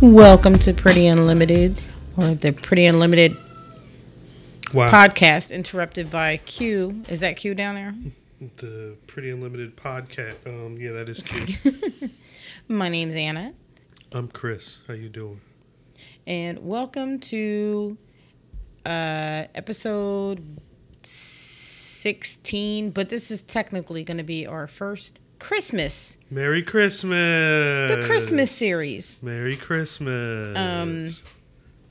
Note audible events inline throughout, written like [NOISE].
Welcome to Pretty Unlimited, or the Pretty Unlimited Wow. podcast, interrupted by Q. Is that Q down there? the Pretty Unlimited podcast. Um, yeah, that is Q. [LAUGHS] My name's Anna, I'm Chris. How you doing? and welcome to uh, episode 16. But this is technically going to be our first Christmas, Merry Christmas. the Christmas series. Merry Christmas. Um,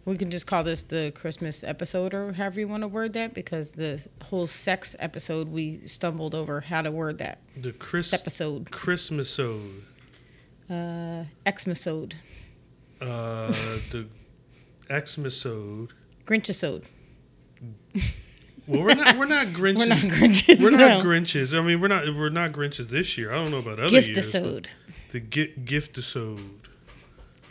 We can just call this the Christmas episode, or however you want to word that, because the whole sex episode we stumbled over how to word that. the Chris episode. Christmas ode. Uh, Xmasode. Uh, the Xmasode. Grinchisode. [LAUGHS] Well, we're not. We're not [LAUGHS] Grinches. We're not Grinches. We're no. not Grinches. I mean, we're not. We're not Grinches this year. I don't know about other years. but Giftisode. The gi- giftisode.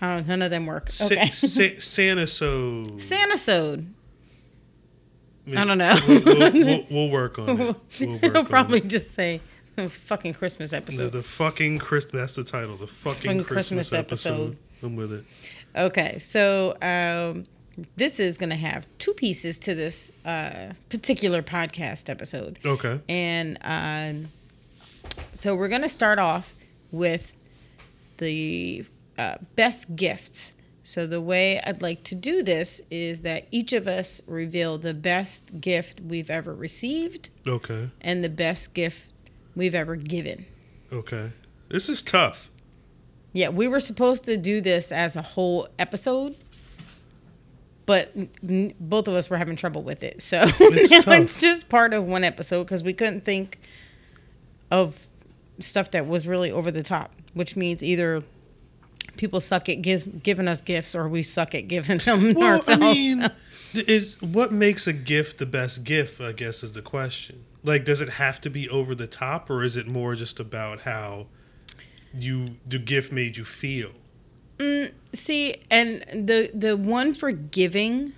Oh, none of them work. Sa- Okay. [LAUGHS] sa- Santasode. Santasode. mean, I don't know. We'll, we'll, we'll, [LAUGHS] we'll work on it. We'll work It'll on probably it. just say fucking Christmas The, episode. the fucking Christmas. That's the title. The fucking Fucking Christmas, Christmas episode. episode. I'm with it. Okay, so um, this is going to have two pieces to this uh, particular podcast episode. Okay. And um, so we're going to start off with the uh, best gifts. So the way I'd like to do this is that each of us reveal the best gift we've ever received Okay. and the best gift we've ever given. Okay. This is tough. Yeah, we were supposed to do this as a whole episode, but n- both of us were having trouble with it. So It's [LAUGHS] it's just part of one episode because we couldn't think of stuff that was really over the top, which means either people suck at gives, giving us gifts or we suck at giving [LAUGHS] them Well, ourselves. I mean, [LAUGHS] is what makes a gift the best gift? I guess is the question. Like, does it have to be over the top, or is it more just about how you the gift made you feel? See, and the the one for giving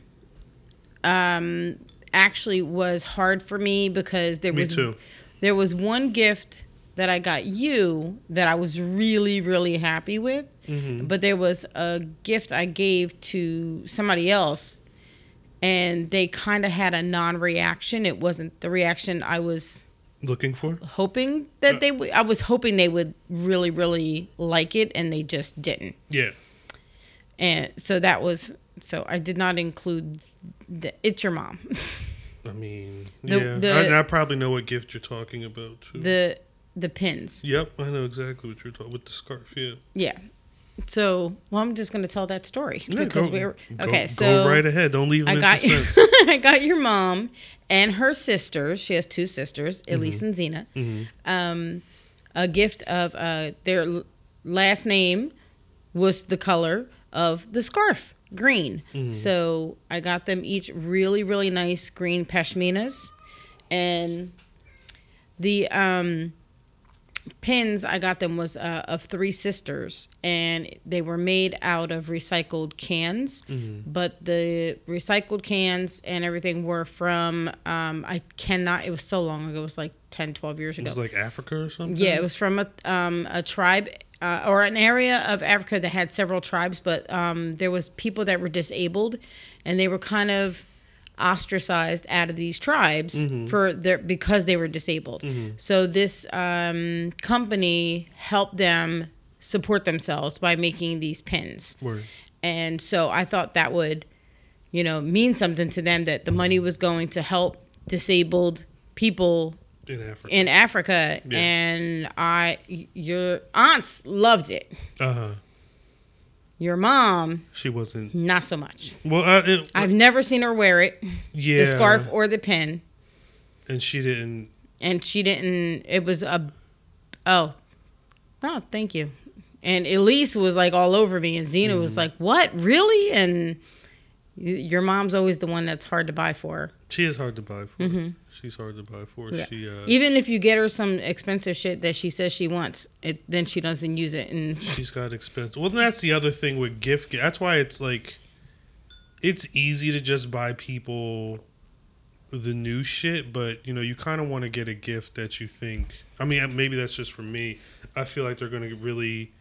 um actually was hard for me because there Me was too. there was one gift that I got you that I was really really happy with. Mm-hmm. But there was a gift I gave to somebody else and they kind of had a non-reaction. It wasn't the reaction I was Looking for? hoping that they would I was hoping they would really really like it and they just didn't Yeah. and so that was so I did not include the it's your mom [LAUGHS] I mean, The- yeah. the- I, I probably know what gift you're talking about too. the the pins yep, I know exactly what you're talking with the scarf. Yeah. yeah so well I'm just gonna tell that story Yeah, because go- we're go- okay go so right ahead. Don't leave I got. [LAUGHS] I got your mom and her sisters. She has two sisters Elise and Zena. Um a gift of uh their last name was the color of the scarf green. So i got them each really really nice green pashminas. And the um pins i got them was uh, of three sisters and they were made out of recycled cans but the recycled cans and everything were from um i cannot it was so long ago it was like 10 12 years ago. It was like Africa or something. yeah, it was from a um, a tribe uh, or an area of Africa that had several tribes, but um, there was people that were disabled, and they were kind of ostracized out of these tribes for their because they were disabled. So this um, company helped them support themselves by making these pins. Word. And so I thought that would, you know, mean something to them that the money was going to help disabled people in Africa. in Africa, Yeah. and I, your aunts loved it. Uh huh. Your mom, She wasn't. not so much. Well, I, it, I've never seen her wear it, yeah. the scarf or the pin, and she didn't. and she didn't. It was a, oh, oh, thank you. And Elise was like all over me, and Zena was mm-hmm. like, "What, really?" And your mom's always the one that's hard to buy for. She is hard to buy for. She's hard to buy for. Mm-hmm. Yeah. She. Uh, Even if you get her some expensive shit that she says she wants, it then she doesn't use it, and [LAUGHS] She's got expensive. Well, that's the other thing with gift. That's why it's like, it's easy to just buy people the new shit, but you know, you kind of want to get a gift that you think. I mean, maybe that's just for me. I feel like they're going to really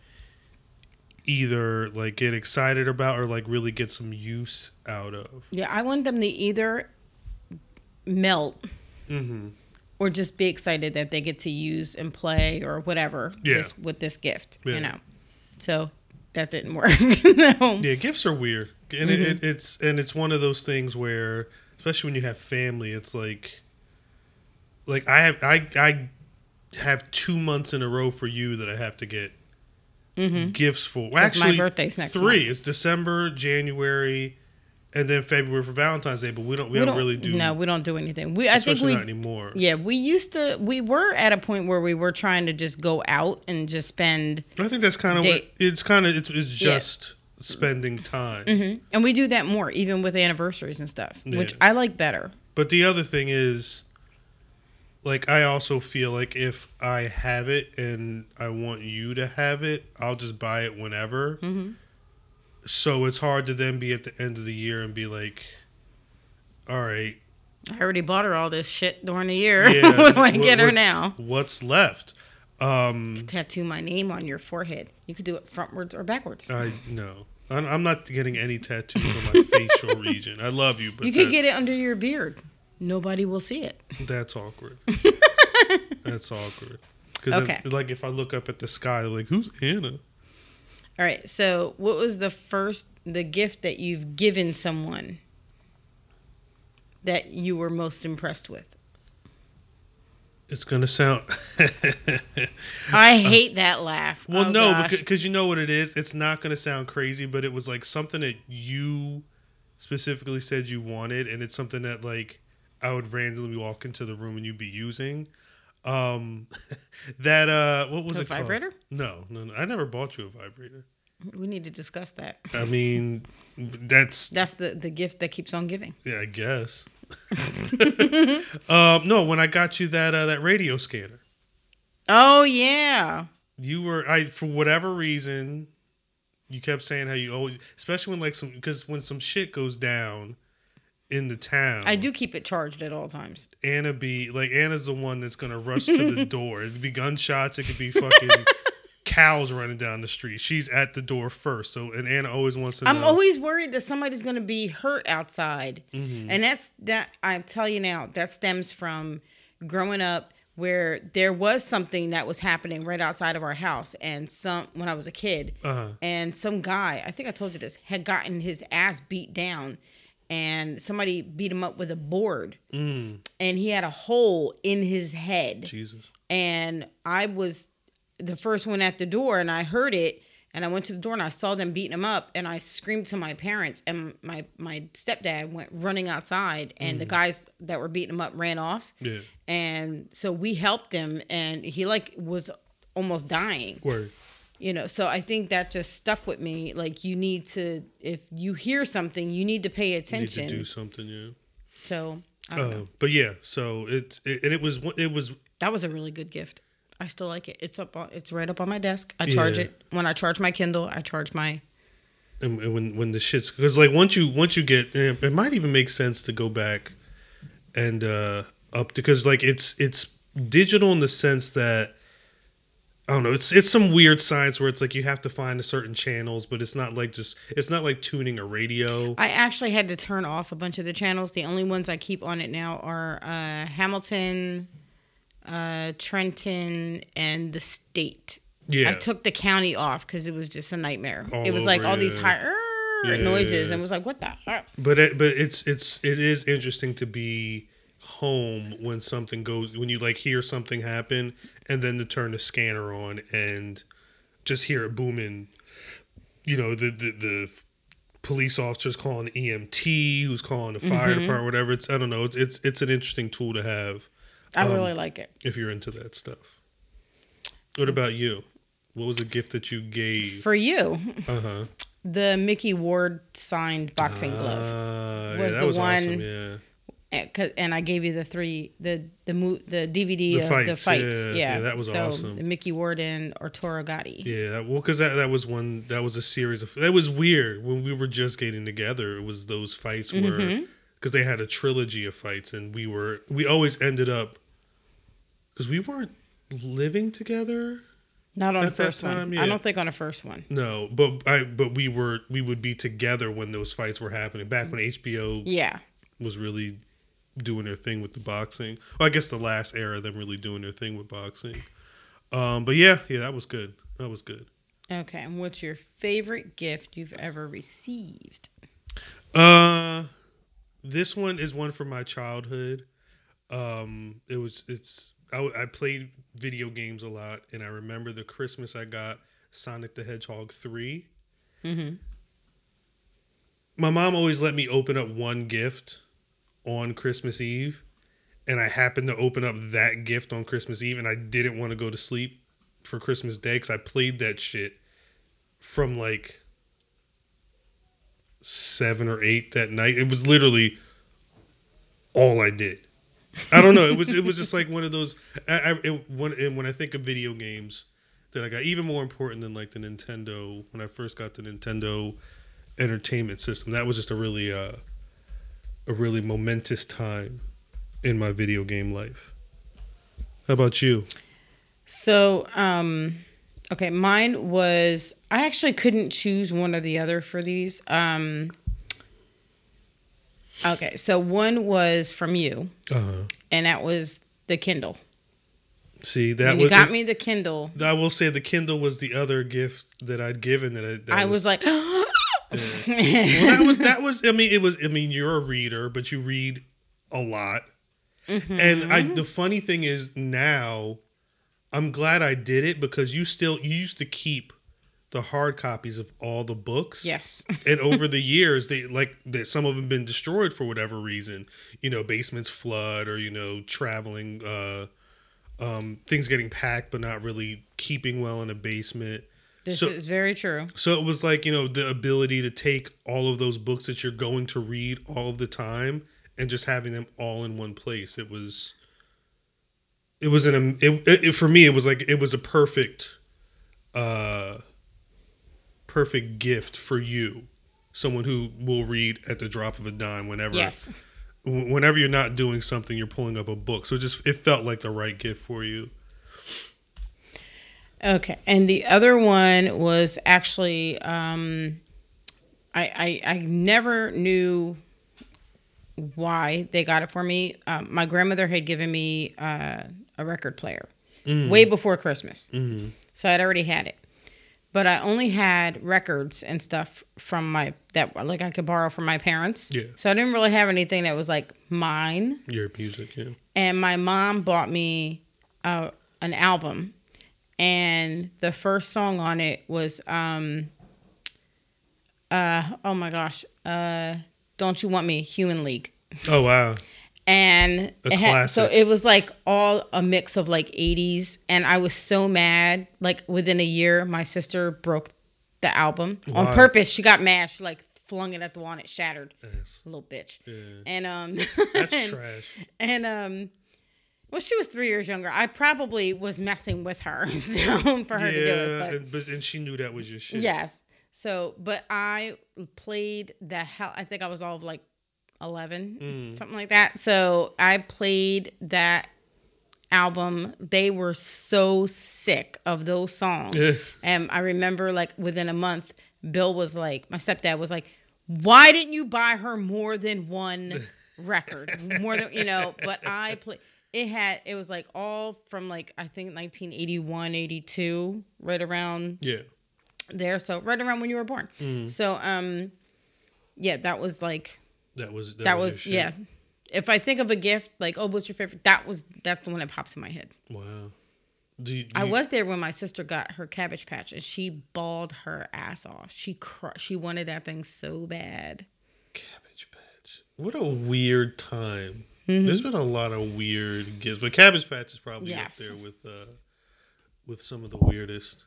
either like get excited about or like really get some use out of. Yeah, I want them to either melt Mm-hmm. or just be excited that they get to use and play or whatever Yeah. this, with this gift, Yeah. you know. So that didn't [LAUGHS] work. no. Yeah, gifts are weird, and it, it, it's and it's one of those things where, especially when you have family, it's like, like I have I I have two months in a row for you that I have to get Mm-hmm. gifts for. Well, 'Cause my actually, birthday's next three. month. It's December, January, and then February for Valentine's Day. But we don't we, don't, really do. No, we don't do anything. We I think we not anymore. Yeah, we used to. We were at a point where we were trying to just go out and just spend, I think that's kind of what it's kind of it's, it's Yeah. just spending time. Mm-hmm. and we do that more, even with anniversaries and stuff, which I like better. But the other thing is, like, I also feel like if I have it and I want you to have it, I'll just buy it whenever. Mm-hmm. So it's hard to then be at the end of the year and be like, all right, I already bought her all this shit during the year. yeah, [LAUGHS] what do I what- get her now? What's left? Um, Tattoo my name on your forehead. You could do it frontwards or backwards. I know. I'm I'm not getting any tattoos on my [LAUGHS] facial region. I love you, but you could get it under your beard. Nobody will see it. That's awkward. [LAUGHS] that's awkward. Because Okay. like if I look up at the sky, like who's Anna? All right. So, what was the first the gift that you've given someone that you were most impressed with? It's gonna sound. [LAUGHS] I [LAUGHS] hate that laugh. well, Oh, no, gosh. because you know what it is. It's not gonna sound crazy, but it was like something that you specifically said you wanted, and it's something that like I would randomly walk into the room and you'd be using. Um, that uh, what was A it vibrator? No, no, no. I never bought you a vibrator. we need to discuss that. I mean, that's That's the the gift that keeps on giving. yeah, I guess. [LAUGHS] um, no, when I got you that uh, that radio scanner. Oh yeah. you were I for whatever reason you kept saying how you always especially when like some because when some shit goes down in the town I do keep it charged at all times. Anna be like Anna's the one that's gonna rush to the [LAUGHS] door it could be gunshots it could be fucking [LAUGHS] cows running down the street she's at the door first so and Anna always wants to I'm know always worried that somebody's going to be hurt outside. Mm-hmm. And that's that I tell you now, that stems from growing up where there was something that was happening right outside of our house and some when I was a kid uh-huh and some guy, I think I told you this, had gotten his ass beat down and somebody beat him up with a board. Mm, and he had a hole in his head. Jesus. And I was the first one at the door and I heard it and I went to the door and I saw them beating him up and I screamed to my parents and my my stepdad went running outside and the guys that were beating him up ran off. Yeah. And so we helped him and he like was almost dying. Word you know so I think that just stuck with me like you need to if you hear something you need to pay need attention to do something yeah so I don't know uh, but yeah so it, it and it was it was That was a really good gift. I still like it. It's up on it's right up on my desk. I charge Yeah. it. When I charge my Kindle, I charge my and, and when when the shit's because like once you once you get it, it might even make sense to go back and uh up because like it's it's digital in the sense that I don't know it's it's some weird science where it's like you have to find a certain channels but it's not like just it's not like tuning a radio I actually had to turn off a bunch of the channels. The only ones I keep on it now are uh, Hamilton, uh, Trenton, and the state. yeah I took the county off because it was just a nightmare. All it was like all these yeah. high "Arr!" Yeah. noises, and was like, what the? Fuck? but it, but it's it's it is interesting to be home when something goes when you like hear something happen and then to turn the scanner on and just hear it booming. You know the the, the police officers calling the EMT who's calling the fire Mm-hmm. department whatever. It's I don't know. It's it's it's an interesting tool to have I Um, really like it. if you're into that stuff. What about you? What was a gift that you gave? For you, uh-huh. The Micky Ward signed boxing glove. uh, yeah, was that the was one- awesome yeah and, 'cause- and I gave you the three the the mo- the DVD The of the fights, fights. yeah, Yeah, yeah, that was so awesome. The Micky Ward and Arturo Gatti. Yeah, well, because that, that was one that was a series of that was weird when we were just getting together. It was those fights Mm-hmm. because they had a trilogy of fights, and we were we always ended up because we weren't living together. Not on the first time, one. yeah. I don't think on the first one. No, but I but we were we would be together when those fights were happening back when HBO Yeah. was really doing their thing with the boxing. Well, I guess the last era of them really doing their thing with boxing. Um, but yeah, yeah, that was good. That was good. Okay. And what's your favorite gift you've ever received? Uh, this one is one from my childhood. Um, it was it's I, I played video games a lot, and I remember the Christmas I got Sonic the Hedgehog 3 Mm-hmm. My mom always let me open up one gift on Christmas Eve, and I happened to open up that gift on Christmas Eve, and I didn't want to go to sleep for Christmas Day because I played that shit from like seven or eight that night. It was literally all I did. I don't know. It was it was just like one of those. I, I it, when and when I think of video games that I got, even more important than like the Nintendo. When I first got the Nintendo Entertainment System, that was just a really uh, a really momentous time in my video game life. How about you? So, um, okay, mine was I actually couldn't choose one or the other for these. Um, okay, so one was from you, Uh, and that was the Kindle. see that And was you got me the Kindle. I will say the Kindle was the other gift that I'd given that I, that I was like, [GASPS] [LAUGHS] well, that was that was I mean it was I mean you're a reader but you read a lot. And I the funny thing is now I'm glad I did it because you still you used to keep the hard copies of all the books. Yes, [LAUGHS] and over the years they like that some of them been destroyed for whatever reason. You know basements flood or you know traveling uh um things getting packed but not really keeping well in a basement this So- is very true. so it was like, you know, the ability to take all of those books that you're going to read all of the time and just having them all in one place. It was it was an it, it, it- for me it was like it was a perfect uh perfect gift for you. Someone who will read at the drop of a dime whenever Yes. whenever you're not doing something, you're pulling up a book. So it just it felt like the right gift for you. Okay, and the other one was actually um, I, I I never knew why they got it for me. Um, my grandmother had given me uh, a record player way before Christmas, so I'd already had it. But I only had records and stuff from my that like I could borrow from my parents. Yeah. So I didn't really have anything that was like mine Your music, yeah. and my mom bought me uh, an album and the first song on it was um uh oh my gosh uh don't you want me human league Oh wow. and it had, so it was like all a mix of like 80s and i was so mad like within a year my sister broke the album on purpose she got mad she like flung it at the wall and it shattered Yes. little bitch Yeah. and um [LAUGHS] That's and- trash. and um well she was three years younger. I probably was messing with her [LAUGHS] so for her to do it Yeah, but and, but and she knew that was your shit. yes. So but i played the hell i think i was all of like 11 Mm. something like that. So i played that album. They were so sick of those songs. And i remember like within a month bill was like my stepdad was like why didn't you buy her more than one record? More than you know but i play it had it was like all from like i think 1981 82 right around Yeah. there so right around when you were born Mm. so um yeah that was like That was that, that was, was, yeah if i think of a gift like oh what's your favorite that was that's the one that pops in my head Wow. Do you, do i you- was there when my sister got her cabbage patch and she bawled her ass off she cr- she wanted that thing so bad Cabbage Patch. What a weird time. Mm-hmm. There's been a lot of weird gifts, but Cabbage Patch is probably up there with uh with some of the weirdest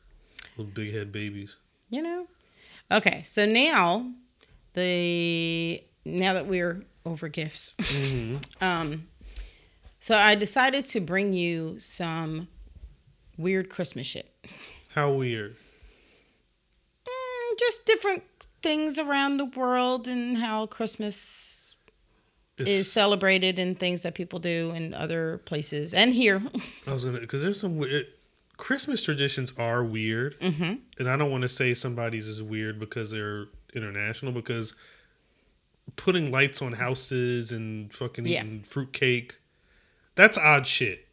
little big head babies. you know okay so now the now that we're over gifts [LAUGHS] um so i decided to bring you some weird christmas shit How weird. Mm, just different things around the world and how christmas It's, is celebrated in things that people do in other places and here [LAUGHS] I was gonna because there's some weird. Christmas traditions are weird, Mm-hmm. and I don't want to say somebody's is weird because they're international. Because putting lights on houses and fucking Yeah. eating fruit cake, that's odd shit.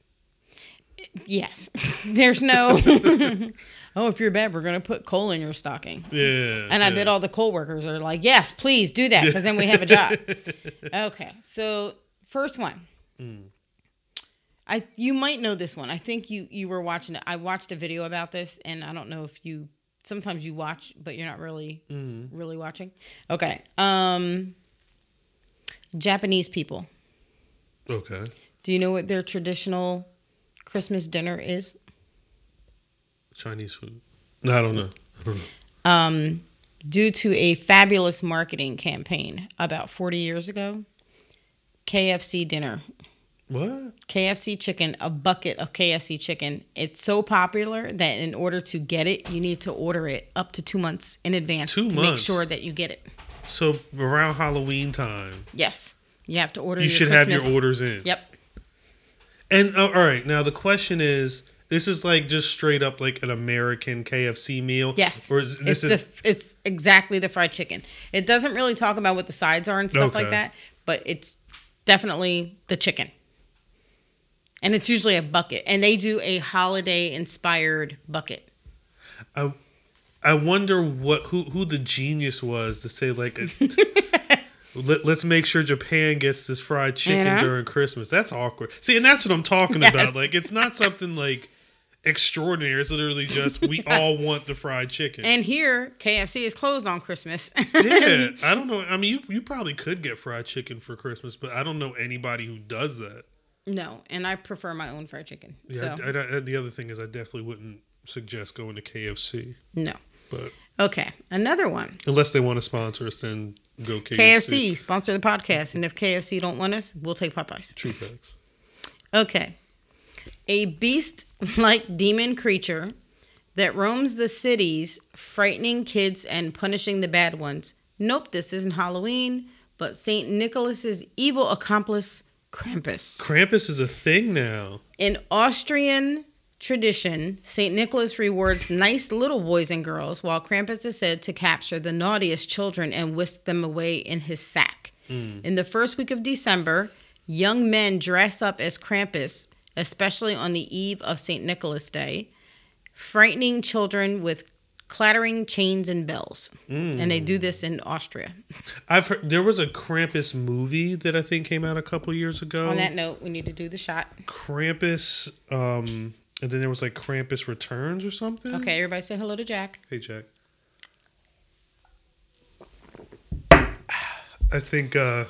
Yes. [LAUGHS] There's no. [LAUGHS] oh, if you're bad, we're gonna put coal in your stocking. Yeah, And I yeah. bet all the coal workers are like, yes, please do that, because then we have a job. [LAUGHS] okay, so first one. I you might know this one. I think you you were watching it. I watched a video about this, and I don't know if you sometimes you watch, but you're not really really watching. Okay, um, Japanese people. Okay. Do you know what their traditional Christmas dinner is? Chinese food. No, I don't know. I don't know. um, due to a fabulous marketing campaign about 40 years ago. KFC dinner, What? KFC chicken, a bucket of KFC chicken. It's so popular that in order to get it, you need to order it up to two months in advance Two to make sure that you get it. So around Halloween time, Yes, you have to order. you should have your orders in. Yep. And uh, all right, now the question is: This is like just straight up like an American KFC meal. Yes, Or is, it's is the it's exactly the fried chicken. It doesn't really talk about what the sides are and stuff like that, but it's definitely the chicken. And it's usually a bucket, and they do a holiday inspired bucket. I, I wonder what who who the genius was to say like. A, [LAUGHS] Let, let's make sure Japan gets this fried chicken know? during Christmas. That's awkward. See, and that's what I'm talking Yes. about. Like, it's not something like extraordinary. It's literally just we [LAUGHS] all want the fried chicken. And here, KFC is closed on Christmas. [LAUGHS] yeah, I don't know. I mean, you you probably could get fried chicken for Christmas, but I don't know anybody who does that. no, and I prefer my own fried chicken. Yeah, so I, I- the other thing is, I definitely wouldn't suggest going to KFC, no. but Okay, another one. unless they want to sponsor us, then go KFC. KFC sponsor the podcast, and if KFC don't want us, we'll take Popeyes. True facts. Okay. A beast [LAUGHS] like demon creature that roams the cities, frightening kids and punishing the bad ones. Nope, this isn't Halloween, but St. Nicholas's evil accomplice, Krampus. Krampus is a thing now. In Austrian tradition, St. Nicholas rewards nice little boys and girls, while Krampus is said to capture the naughtiest children and whisk them away in his sack. Hmm. In the first week of December, young men dress up as Krampus, especially on the eve of St. Nicholas Day, frightening children with clattering chains and bells. And they do this in Austria. I've heard there was a Krampus movie that I think came out a couple years ago. On that note, we need to do the shot. Krampus, um, and then there was like Krampus Returns or something. Okay, everybody say hello to Jack. Hey, Jack. [SIGHS] I think uh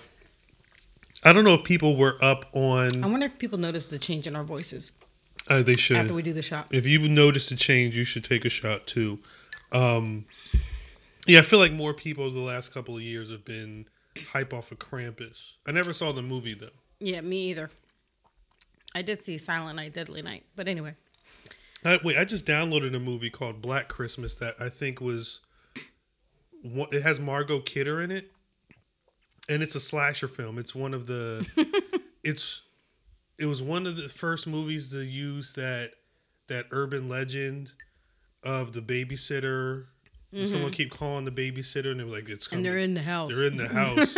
I don't know if people were up on. I wonder if people noticed the change in our voices Uh, they should. after we do the shot. if you noticed a change, you should take a shot too. Um, yeah, I feel like more people over the last couple of years have been hype off of Krampus. I never saw the movie though. Yeah, me either. I did see Silent Night, Deadly Night, but anyway. I, wait, I just downloaded a movie called Black Christmas that I think was. one- It has Margot Kidder in it, and it's a slasher film. It's one of the. [LAUGHS] it's, it was one of the first movies to use that, that urban legend, of the babysitter. Someone keep calling the babysitter, and they're like, "It's coming." Mm-hmm. And they're in the house. They're in the [LAUGHS] house.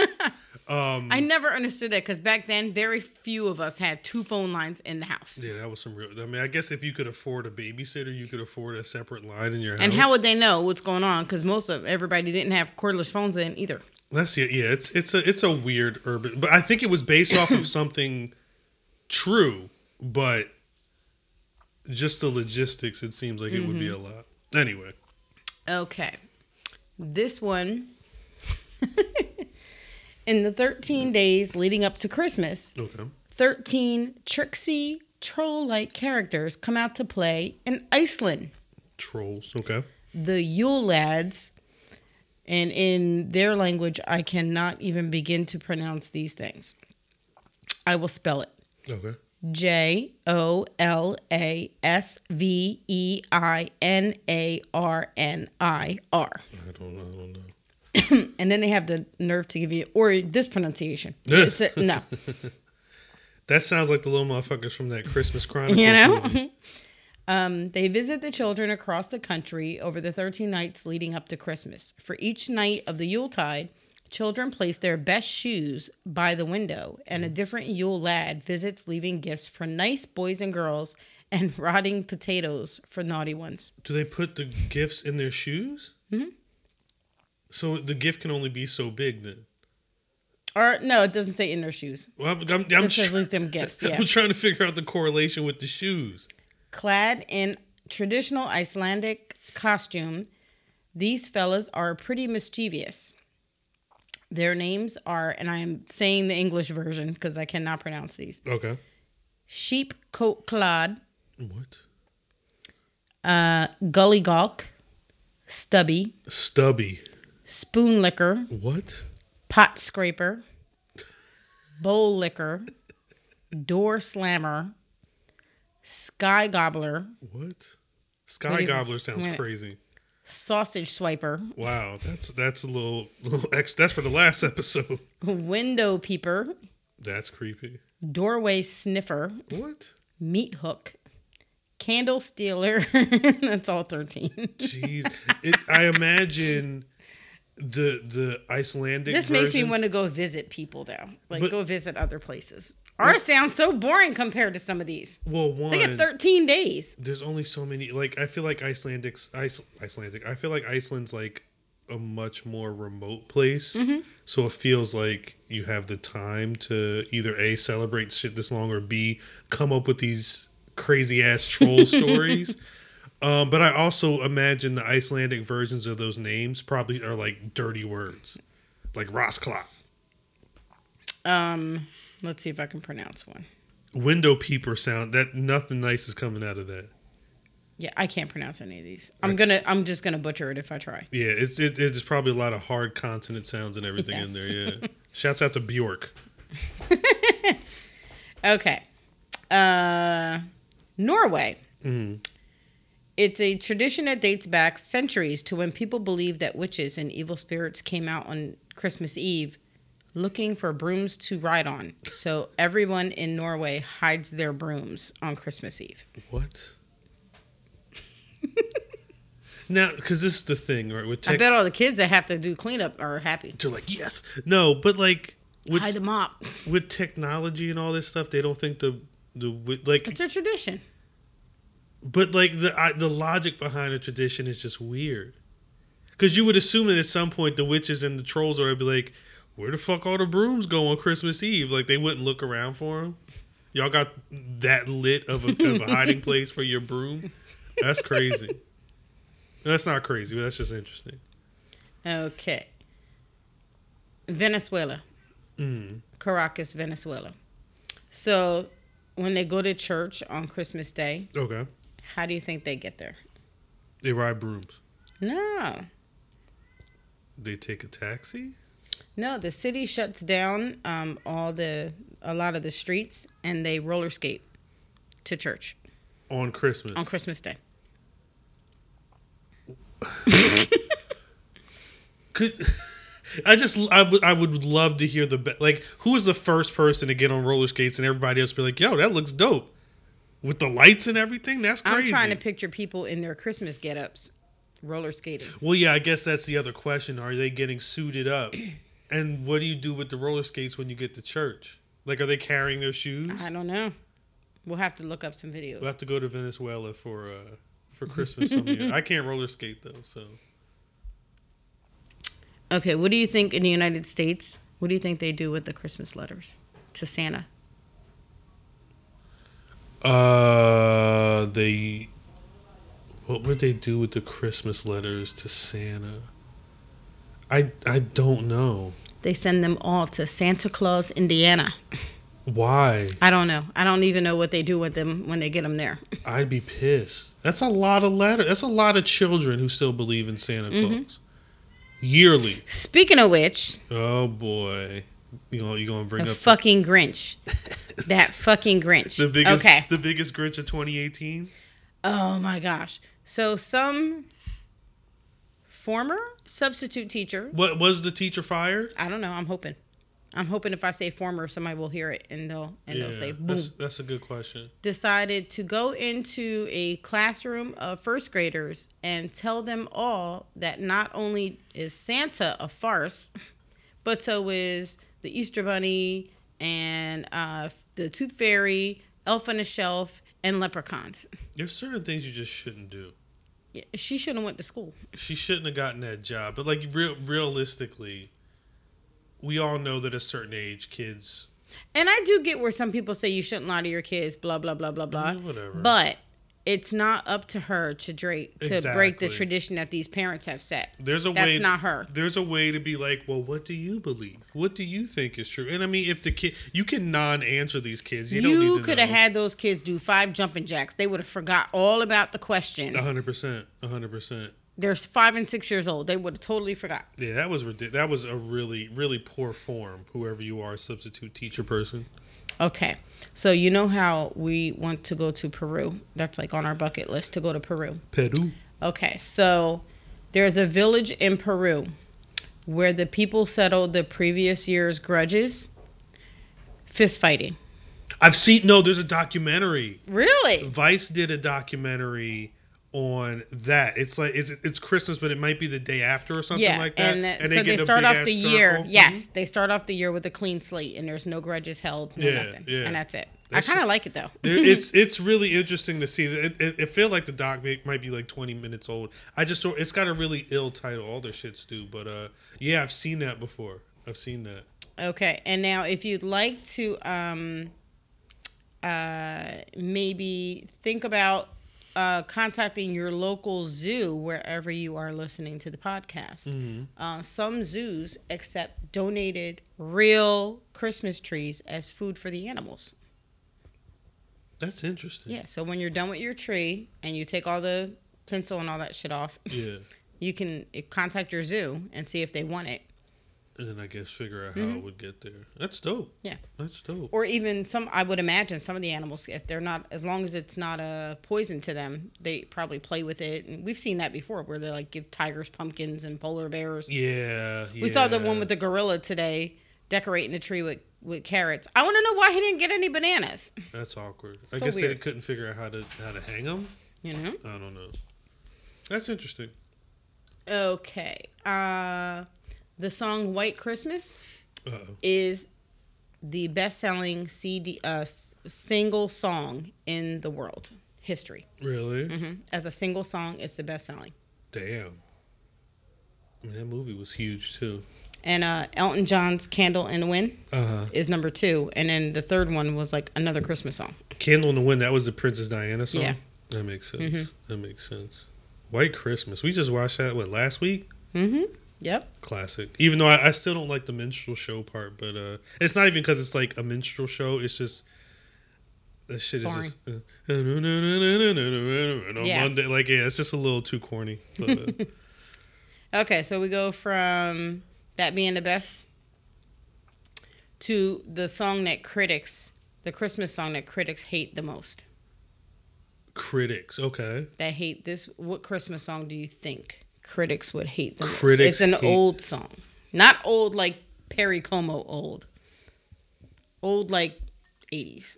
um, I never understood that because back then, very few of us had two phone lines in the house. yeah, that was some real. I mean, I guess if you could afford a babysitter, you could afford a separate line in your house. And how would they know what's going on? Because most of everybody didn't have cordless phones then either. That's it. Yeah, it's it's a it's a weird urban, but I think it was based off of [COUGHS] something true, but just the logistics. It seems like it would be a mm-hmm. lot. Anyway, Okay. This one, [LAUGHS] in the 13 days leading up to Christmas, okay. 13 tricksy troll like characters come out to play in Iceland. Trolls. Okay. the Yule lads, and in their language, I cannot even begin to pronounce these things. I will spell it Okay. J O L A S V E I N A R N I R. I don't know. I don't know. [CLEARS THROAT] And then they have the nerve to give you, or this pronunciation. A, no, [LAUGHS] That sounds like the little motherfuckers from that Christmas [LAUGHS] Chronicle. you know? [LAUGHS] Um, they visit the children across the country over the 13 nights leading up to Christmas. For each night of the Yuletide, children place their best shoes by the window, and a different Yule lad visits leaving gifts for nice boys and girls and [LAUGHS] rotting potatoes for naughty ones. Do they put the gifts in their shoes? Mm-hmm. So the gift can only be so big then. Or no, it doesn't say in their shoes. Well, I'm, I'm, I'm tr- them gifts. [LAUGHS] Yeah. I'm trying to figure out the correlation with the shoes. Clad in traditional Icelandic costume, these fellas are pretty mischievous. Their names are, and I am saying the English version because I cannot pronounce these. Okay. Sheep coat clad, What? uh, gully gawk, stubby, Stubby. spoon licker, What? pot scraper, bowl licker, door slammer, sky gobbler, What? Sky What Gobbler sounds crazy. sausage swiper, Wow, that's that's a little little ex. That's for the last episode. window peeper, That's creepy. doorway sniffer, What? meat hook, candle stealer. [LAUGHS] That's all 13. Jeez, it, I imagine the the Icelandic. this makes me want to go visit people, though. Like, But- go visit other places. Ours sounds so boring compared to some of these. Well, one. They get 13 days. there's only so many. Like I feel like Icelandics, Ice, Icelandic. I feel like Iceland's like a much more remote place, Mm-hmm. so it feels like you have the time to either a celebrate shit this long or b come up with these crazy ass troll [LAUGHS] stories. Um, but I also imagine the Icelandic versions of those names probably are like dirty words, like Rosklop, Um, let's see if I can pronounce one. window peeper sound. That nothing nice is coming out of that. Yeah, I can't pronounce any of these. I'm gonna. I'm just gonna butcher it if I try. Yeah, it's it, it's probably a lot of hard consonant sounds and everything in there. Yeah. [LAUGHS] Shouts out to Bjork. [LAUGHS] Okay. Uh, Norway. It's a tradition that dates back centuries to when people believed that witches and evil spirits came out on Christmas Eve looking for brooms to ride on. So everyone in Norway hides their brooms on Christmas Eve. What? [LAUGHS] now, because this is the thing, right? With I bet all the kids that have to do cleanup are happy. they're like, yes, no, but like with Hide them up. with technology and all this stuff, they don't think the the like, It's a tradition. but like the I, the logic behind the tradition is just weird. Because you would assume that at some point the witches and the trolls are be like, where the fuck all the brooms go on Christmas Eve? Like they wouldn't look around for them. Y'all got that lit of a, of a hiding [LAUGHS] place for your broom? That's crazy. That's not crazy, but that's just interesting. Okay. Venezuela. Mm. Caracas, Venezuela. So when they go to church on Christmas Day, Okay. how do you think they get there? They ride brooms. No. They take a taxi? No, the city shuts down um, all the a lot of the streets and they roller skate to church On Christmas. on Christmas Day. Could [LAUGHS] I just I would I would love to hear the be- like who was the first person to get on roller skates and everybody else be like, "Yo, that looks dope." With the lights and everything, that's crazy. I'm trying to picture people in their Christmas get-ups roller skating. well, yeah, I guess that's the other question. Are they getting suited up? [CLEARS THROAT] and what do you do with the roller skates when you get to church? Like, are they carrying their shoes? I don't know. We'll have to look up some videos. We'll have to go to Venezuela for uh for Christmas some year. [LAUGHS] I can't roller skate though, so Okay, what do you think in the United States? What do you think they do with the Christmas letters to Santa? Uh, they. What would they do with the Christmas letters to Santa? I I don't know They send them all to Santa Claus, Indiana. why. I don't know. I don't even know what they do with them when they get them there. I'd be pissed. That's a lot of letters. That's a lot of children who still believe in Santa mm-hmm. Claus. Yearly. Speaking of which, Oh boy. You know you gonna bring the up fucking Grinch. that [LAUGHS] fucking Grinch. the biggest Okay. the biggest Grinch of 2018? Oh my gosh. So some former substitute teacher, What was the teacher fired? I don't know, I'm hoping. I'm hoping if I say former, somebody will hear it and they'll and they'll say boom. that's, that's a good question. Decided to go into a classroom of first graders and tell them all that not only is Santa a farce, [LAUGHS] but so is the Easter Bunny and uh, the Tooth Fairy, Elf on a Shelf, and leprechauns. [LAUGHS] There's certain things you just shouldn't do. Yeah, She shouldn't have went to school. She shouldn't have gotten that job. But like real realistically, we all know that at a certain age, kids And I do get where some people say you shouldn't lie to your kids, blah blah blah blah blah. Mm, whatever. But it's not up to her to break to break the tradition that these parents have set. There's a That's way. not her. There's a way to be like, well, what do you believe? What do you think is true? And I mean, if the kid, you can non-answer these kids. You, don't You could have had those kids do five jumping jacks. They would have forgot all about the question. A hundred percent. A hundred percent. They're five and six years old. They would have totally forgot. Yeah, that was ridiculous. That was a really, really poor form. Whoever you are, substitute teacher person. Okay. So you know how we want to go to Peru. That's like on our bucket list to go to Peru. Peru. Okay, so there's a village in Peru where the people settled the previous year's grudges, fist fighting. I've seen. No, there's a documentary. Really? Vice did a documentary on that. It's like it's it's Christmas, but it might be the day after or something Yeah, like that. and, that, they so they get in a start off the year. circle. Yes, they start off the year with a clean slate, and there's no grudges held, no Yeah, nothing, yeah. and that's it. That I kind of like it though. [LAUGHS] It's it's really interesting to see. It, it, it feel like the doc may, might be like 20 minutes old. I just don't. It's got a really ill title. All their shits do, but uh, yeah, I've seen that before. I've seen that. Okay, and now if you'd like to um, uh, maybe think about uh, contacting your local zoo wherever you are listening to the podcast. Uh, some zoos accept donated real Christmas trees as food for the animals. That's interesting. Yeah, so when you're done with your tree and you take all the tinsel and all that shit off, Yeah. [LAUGHS] you can uh, contact your zoo and see if they want it. And then I guess figure out how it would get there. That's dope. Mm-hmm. Yeah. That's dope. or even some i would imagine some of the animals if they're not as long as it's not a poison to them they probably play with it and we've seen that before where they like give tigers pumpkins and polar bears Yeah. we saw the one with the gorilla today decorating the tree with with carrots i want to know why he didn't get any bananas That's awkward. I So guess they couldn't figure out how to how to hang them. you know I don't know. That's interesting. okay uh the song white christmas Uh oh. is the best-selling cd uh single song in the world history Really? hmm as a single song it's the best-selling Damn. I mean, that movie was huge too. and uh, Elton John's "Candle in the Wind" Uh huh. is number two, and then the third one was like another Christmas song. Candle in the Wind. That was the Princess Diana song. Yeah. That makes sense. Mm-hmm. That makes sense. White Christmas. We just watched that what last week. Mm-hmm. Yep. Classic. Even though I, I still don't like the minstrel show part, but uh it's not even because it's like a minstrel show. It's just that shit is Boring. just uh, [LAUGHS] on Yeah. Monday. Like yeah, it's just a little too corny. But, uh, [LAUGHS] [LAUGHS] Okay, so we go from that being the best to the song that critics, the Christmas song that critics hate the most. critics. Okay. That hate this. What Christmas song do you think critics would hate the Critics most? It's an hate- old song, not old like Perry Como old. Old like eighties.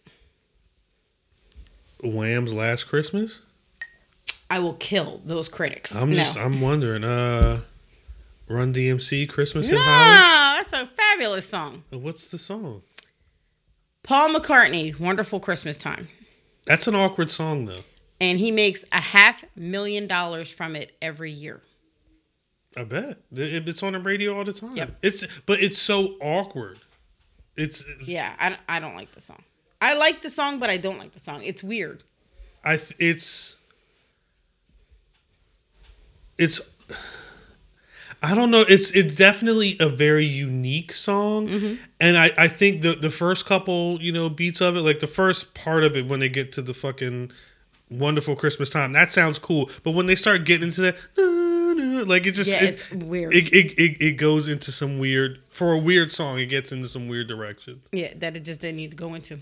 Wham's Last Christmas. I will kill those critics. I'm just no. I'm wondering. Uh, Run DMC Christmas in No, that's a fabulous song. Uh, What's the song? Paul McCartney, Wonderful Christmas Time. That's an awkward song though. And he makes a half million dollars from it every year. I bet it's on the radio all the time. Yep. It's but it's so awkward. It's Yeah, I, I don't like the song. I like the song, but I don't like the song. It's weird. I th- it's it's I don't know. It's it's definitely a very unique song, Mm-hmm. and I I think the the first couple you know beats of it, like the first part of it when they get to the fucking wonderful Christmas time, that sounds cool. But when they start getting into that, like it just Yeah, it, it's weird. It, it, it, it goes into some weird for a weird song. It gets into some weird direction. yeah, that it just didn't need to go into.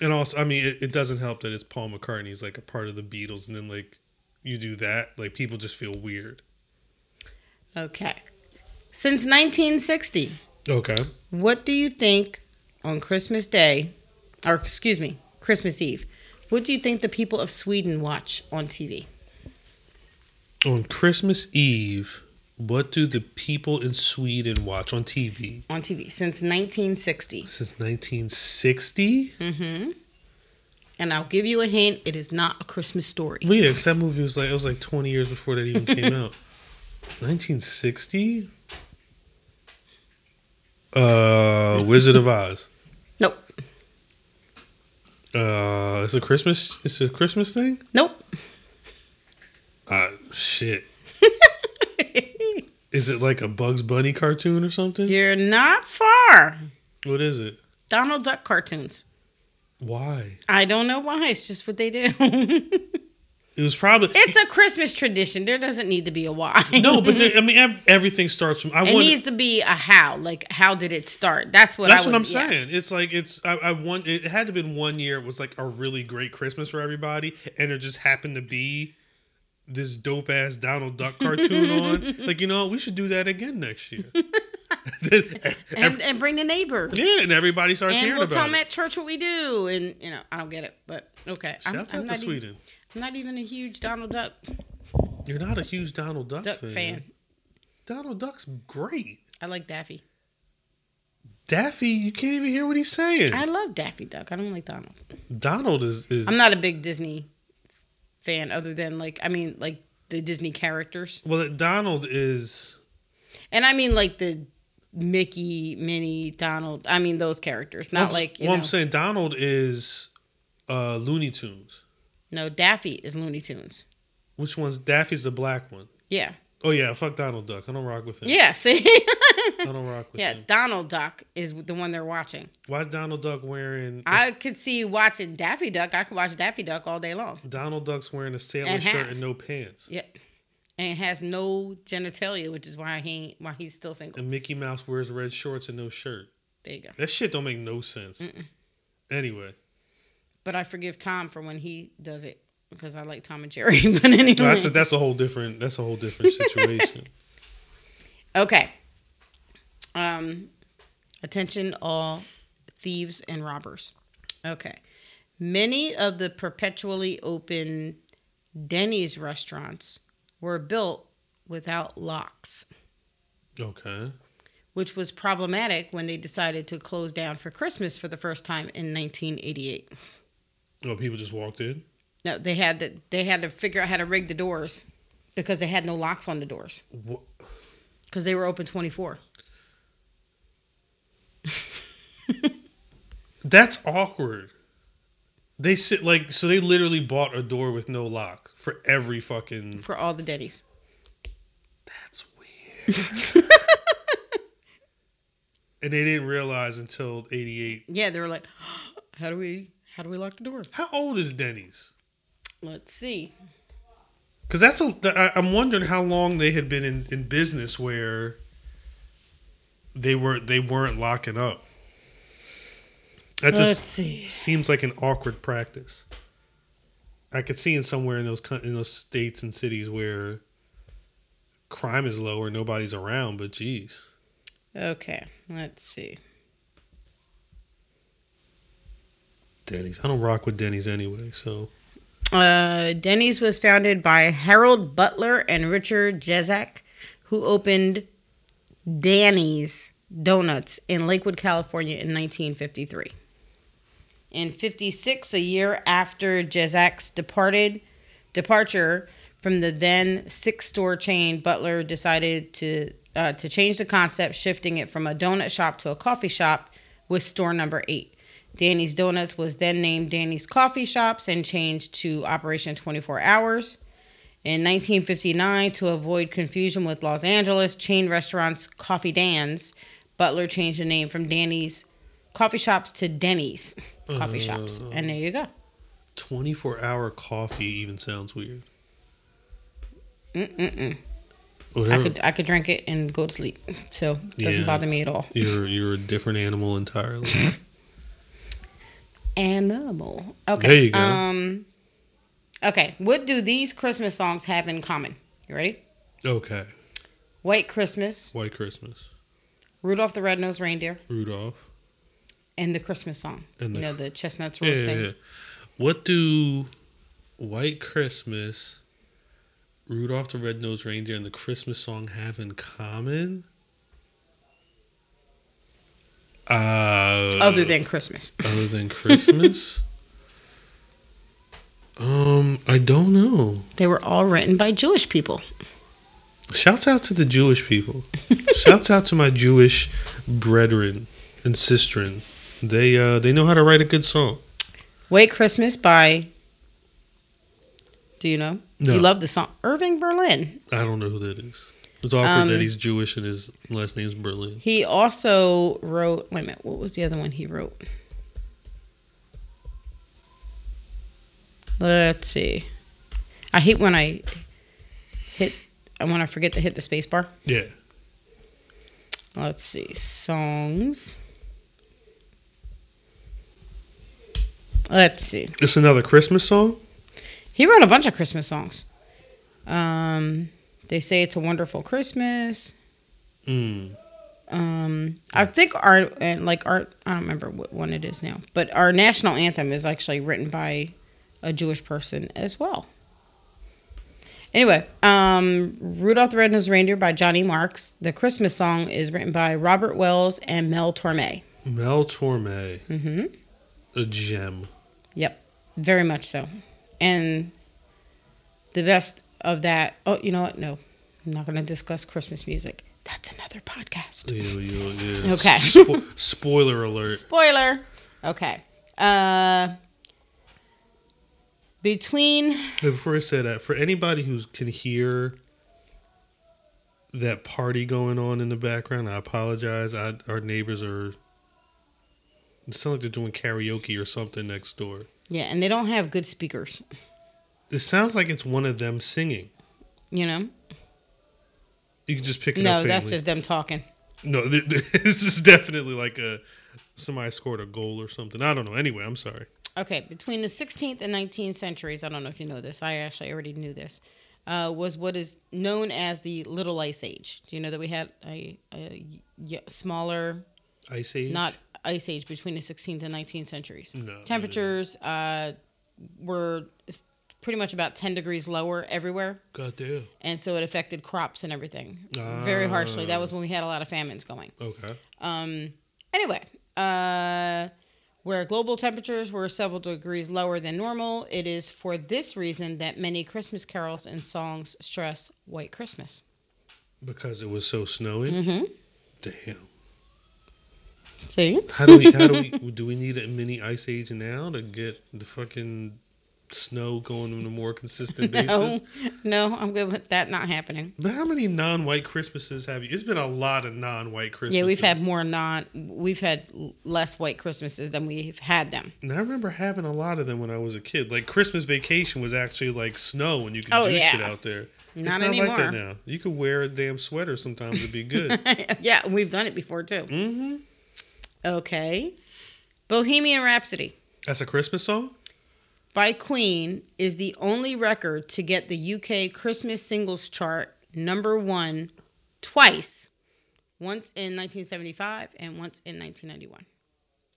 And also, I mean, it, it doesn't help that it's Paul McCartney's like a part of the Beatles, and then like you do that, like people just feel weird. Okay. Since 1960, Okay. What do you think on Christmas Day, or excuse me, Christmas Eve? What do you think the people of Sweden watch on TV? On Christmas Eve, what do the people in Sweden watch on TV On TV since 1960. since 1960? Mm-hmm. And I'll give you a hint: it is not a Christmas story. Well, yeah, 'cause that movie was like it was like 20 years before that even came [LAUGHS] out. 1960. Uh, Wizard of Oz. Nope. Uh, it's a Christmas. It's a Christmas thing. Nope. Uh, shit. [LAUGHS] Is it like a Bugs Bunny cartoon or something? You're not far. What is it? Donald Duck cartoons. Why? I don't know why. It's just what they do. [LAUGHS] It was probably it's a Christmas tradition. There doesn't need to be a why. no, but there, I [LAUGHS] mean everything starts from. I it want. needs to be a how. Like, how did it start? That's what That's I would, what I'm yeah. saying. It's like it's I, I want it had to have been one year it was like a really great Christmas for everybody, and it just happened to be this dope ass Donald Duck cartoon on. [LAUGHS] Like you know, we should do that again next year. [LAUGHS] [LAUGHS] And, and bring the neighbors. yeah, and everybody starts and hearing we'll tell about them it. at church what we do. And, you know, I don't get it. But, okay. I'm, Shouts I'm out not to even- Sweden. I'm not even a huge Donald Duck, You're not a huge Donald Duck, Duck fan. fan. Donald Duck's great. I like Daffy. Daffy, you can't even hear what he's saying. I love Daffy Duck. I don't like Donald. Donald is is I'm not a big Disney fan, other than like I mean like the Disney characters, well. Donald is and I mean like the Mickey, Minnie, Donald. I mean those characters, not like you well, know. I'm saying Donald is uh Looney Tunes. no, Daffy is Looney Tunes. Which one's Daffy's the black one? Yeah, Oh yeah, fuck Donald Duck. I don't rock with him. yeah. [LAUGHS] See, I don't rock with yeah. him. Donald Duck is the one they're watching. Why is Donald Duck wearing? a- I could see you watching Daffy Duck. I could watch Daffy Duck all day long. Donald Duck's wearing a sailor And shirt and no pants. Yeah, and has no genitalia, which is why he why he's still single. And Mickey Mouse wears red shorts and no shirt. There you go. That shit don't make no sense. Anyway, But I forgive Tom for when he does it because I like Tom and Jerry. [LAUGHS] but anyway, that's a, that's a whole different that's a whole different situation. [LAUGHS] okay. Um, attention, all thieves and robbers. Okay, many of the perpetually open Denny's restaurants were built without locks, okay. which was problematic when they decided to close down for Christmas for the first time in 1988. Oh, people just walked in. No, they had to they had to figure out how to rig the doors because they had no locks on the doors because they were open 24. [LAUGHS] That's awkward. They sit like so. They literally bought a door with no lock for every fucking. for all the Denny's. That's weird. [LAUGHS] and they didn't realize until '88. Yeah, they were like, [GASPS] how do we how do we lock the door?" How old is Denny's? Let's see. Because that's a. I'm wondering how long they had been in, in business where they were they weren't locking up. That just Let's see. seems like an awkward practice. I could see in somewhere in those in those states and cities where crime is low or nobody's around, but geez, Okay, let's see. Denny's. I don't rock with Denny's anyway, so Uh, Denny's was founded by Harold Butler and Richard Jezak, who opened Danny's Donuts in Lakewood, California in 1953. In 56, a year after Jezak's departed departure from the then six-store chain, Butler decided to uh, to change the concept, shifting it from a donut shop to a coffee shop with store number eight. Danny's Donuts was then named Danny's Coffee Shops and changed to Operation 24 Hours. In 1959, to avoid confusion with Los Angeles chain restaurants Coffee Dan's, Butler changed the name from Danny's Coffee Shops to Denny's Coffee Shops. And there you go. 24 hour coffee even sounds weird. Mm-mm-mm. I could I could drink it and go to sleep, so it doesn't Yeah. bother me at all. You're you're a different animal entirely. [LAUGHS] Animal. Okay. There you go. Um. Okay. What do these Christmas songs have in common? You ready? okay. White Christmas, White Christmas. Rudolph the Red-Nosed Reindeer, Rudolph. and the Christmas song. And the, you know, the chestnuts Yeah, roasting. yeah, yeah. What do White Christmas, Rudolph the Red-Nosed Reindeer, and the Christmas song have in common? Uh, Other than Christmas. other than Christmas? [LAUGHS] um, I don't know. They were all written by Jewish people. Shouts out to the Jewish people. [LAUGHS] Shouts out to my Jewish brethren and sistren. They uh they know how to write a good song. Wait Christmas by. Do you know? No. You love the song Irving Berlin. I don't know who that is. It's awkward Um, that he's Jewish and his last name's Berlin. He also wrote. Wait a minute. What was the other one he wrote? Let's see. I hate when I hit. I want to forget to hit the space bar. Yeah. Let's see. Songs. Let's see. It's another Christmas song? He wrote a bunch of Christmas songs. Um, they say it's a wonderful Christmas. Mm. Um, I think our like our I don't remember what one it is now, but our national anthem is actually written by a Jewish person as well. Anyway, um, Rudolph the Red-Nosed Reindeer by Johnny Marks. The Christmas song is written by Robert Wells and Mel Torme. Mel Torme. Mm-hmm. A gem. Yep, very much so. And the best of that. Oh, you know what? No, I'm not going to discuss Christmas music. That's another podcast. Yeah, yeah, yeah. Okay. Spo- spoiler alert. Spoiler. Okay. Uh, between Before I say that, for anybody who can hear that party going on in the background, I apologize. I, our neighbors are. It sounds like they're doing karaoke or something next door. yeah, and they don't have good speakers. It sounds like it's one of them singing. You know. You can just pick it No, that's just them talking. No, th- [LAUGHS] th- this is definitely like a somebody scored a goal or something. I don't know. Anyway, I'm sorry. Okay, between the 16th and 19th centuries, I don't know if you know this. I actually already knew this. Uh, was what is known as the Little Ice Age. Do you know that we had a, a y- smaller Ice Age. not ice age between the 16th and 19th centuries. No, no, Temperatures uh, were pretty much about 10 degrees lower everywhere, goddamn. and so it affected crops and everything very harshly. That was Ah. when we had a lot of famines going. Okay. Um, anyway, uh, where global temperatures were several degrees lower than normal, it is for this reason that many Christmas carols and songs stress White Christmas. Because it was so snowy. Mm-hmm. Damn. See? How do we? How do we? [LAUGHS] do we need a mini ice age now to get the fucking snow going on a more consistent [LAUGHS] basis? No, no, I'm good with that not happening. But how many non-white Christmases have you? It's been a lot of non-white Christmases. Yeah, we've had more non. We've had less white Christmases than we've had them. And I remember having a lot of them when I was a kid. Like Christmas vacation was actually like snow and you could Oh, do yeah. shit out there. Not it's not like that anymore. now. You could wear a damn sweater sometimes to be [LAUGHS] good. yeah, we've done it before too. mm-hmm. Okay, Bohemian Rhapsody That's a Christmas song. By Queen is the only record to get the UK Christmas singles chart number one twice. Once in 1975 and once in 1991.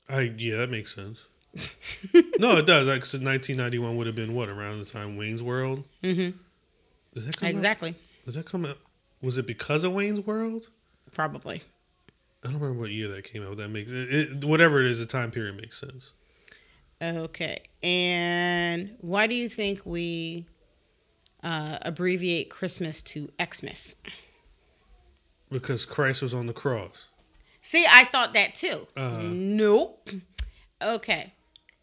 I yeah, that makes sense. [LAUGHS] no, it does. Like, so 1991 would have been what around the time Wayne's World. Mm-hmm. Did that come Exactly. Out? Did that come out? Was it because of Wayne's World? Probably. I don't remember what year that came out. But that makes it, it, whatever it is. The time period makes sense. Okay. And why do you think we uh, abbreviate Christmas to Xmas? Because Christ was on the cross. See, I thought that too. Uh-huh. Nope. Okay.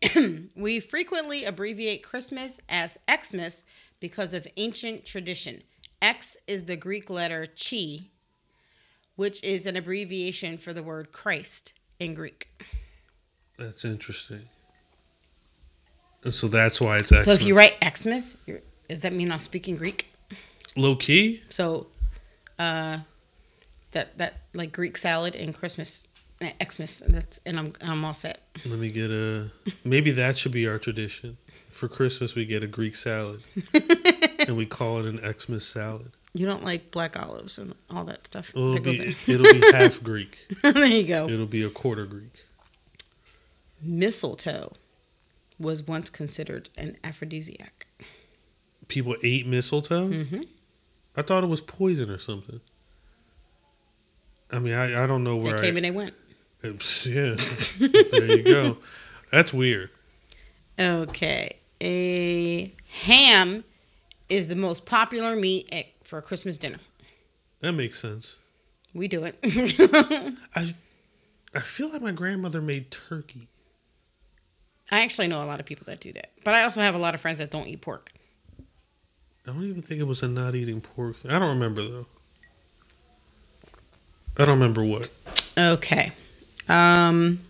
[CLEARS THROAT] we frequently abbreviate Christmas as Xmas because of ancient tradition. X is the Greek letter chi, which is an abbreviation for the word Christ in Greek. That's interesting. And so that's why it's Xmas. So if you write Xmas, you're, does that mean I'm speaking Greek? low key, So, uh, that that like Greek salad and Christmas uh, Xmas. That's and I'm I'm all set. let me get a. Maybe that should be our tradition. For Christmas, we get a Greek salad, [LAUGHS] and we call it an Xmas salad. You don't like black olives and all that stuff. It'll that be it'll be half Greek. [LAUGHS] there you go. It'll be a quarter Greek. Mistletoe was once considered an aphrodisiac. People ate mistletoe. Mm-hmm. I thought it was poison or something. I mean, I, I don't know They where came I. and they went. [LAUGHS] Yeah, there you go. That's weird. Okay. A ham is the most popular meat at, for a Christmas dinner. That makes sense. We do it. [LAUGHS] I I feel like my grandmother made turkey. I actually know a lot of people that do that. But I also have a lot of friends that don't eat pork. I don't even think it was a not eating pork thing. I don't remember though. I don't remember what. Okay. Um,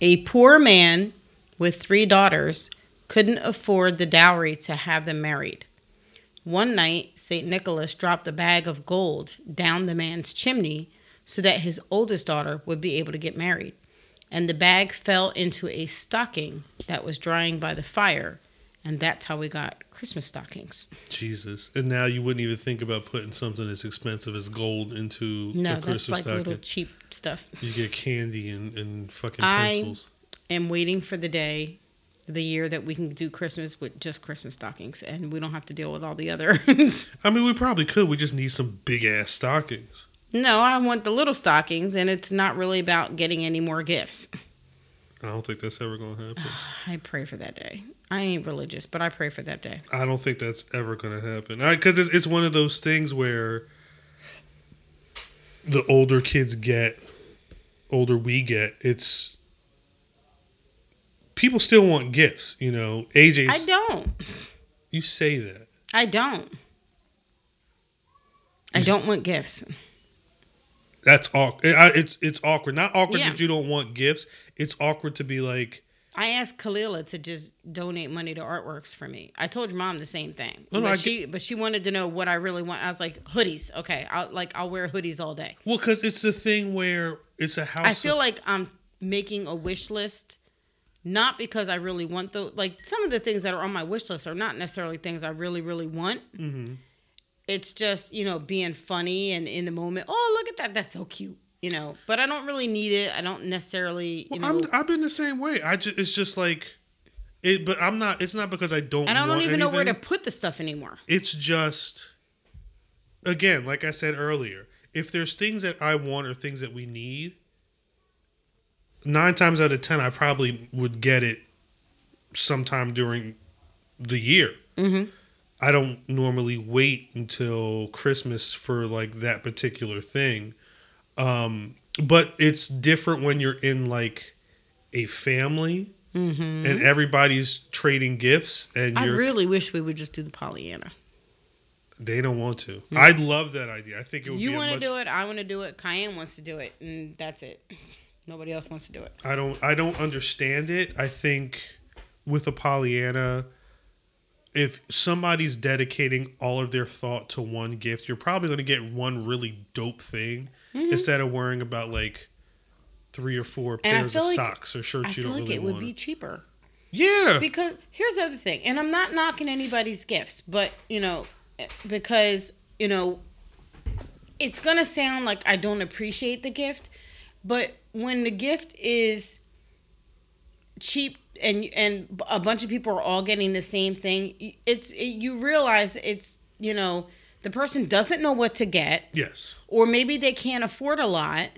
a poor man with three daughters couldn't afford the dowry to have them married. One night, St. Nicholas dropped a bag of gold down the man's chimney so that his oldest daughter would be able to get married. And the bag fell into a stocking that was drying by the fire. And that's how we got Christmas stockings. Jesus. And now you wouldn't even think about putting something as expensive as gold into No, a that's Christmas like stocking. little cheap stuff. You get candy and, and fucking I- pencils. I am waiting for the day, the year that we can do Christmas with just Christmas stockings, and we don't have to deal with all the other. [LAUGHS] I mean, we probably could. We just need some big ass stockings. No, I want the little stockings, and it's not really about getting any more gifts. I don't think that's ever going to happen. [SIGHS] I pray for that day. I ain't religious, but I pray for that day. I don't think that's ever going to happen. Because it's, it's one of those things where the older kids get, older we get, it's people still want gifts. You know, AJ's. I don't. You say that. I don't. I don't want gifts. That's awkward. It's it's awkward. Not awkward Yeah. that you don't want gifts. It's awkward to be like, I asked Kalila to just donate money to artworks for me. I told your mom the same thing, No, no, but I she but she wanted to know what I really want. I was like hoodies. Okay, I'll like I'll wear hoodies all day. well, because it's the thing where it's a house. I feel of- like I'm making a wish list, not because I really want the like some of the things that are on my wish list are not necessarily things I really really want. Mm-hmm. It's just you know being funny and in the moment. Oh look at that, that's so cute. You know, but I don't really need it. I don't necessarily. You Well, know, I'm, I've been the same way. I just it's just like it, but I'm not. It's not because I don't. and I don't even know where to put the stuff anymore. It's just again, like I said earlier, if there's things that I want or things that we need, nine times out of ten, I probably would get it sometime during the year. Mm-hmm. I don't normally wait until Christmas for like that particular thing. Um, but it's different when you're in like a family Mm-hmm. and everybody's trading gifts and I really wish we would just do the Pollyanna. they don't want to. I'd love that idea. I think it would You want to much do it. I want to do it. Cayenne wants to do it, and that's it. Nobody else wants to do it. I don't I don't understand it. I think with a Pollyanna if somebody's dedicating all of their thought to one gift, you're probably going to get one really dope thing Mm-hmm. instead of worrying about like three or four pairs of like- socks or I shirts you feel don't like really it would be cheaper yeah. because here's the other thing, and I'm not knocking anybody's gifts, but you know, because you know, it's gonna sound like I don't appreciate the gift, but when the gift is cheap and and a bunch of people are all getting the same thing, it's it, you realize it's you know the person doesn't know what to get yes. or maybe they can't afford a lot.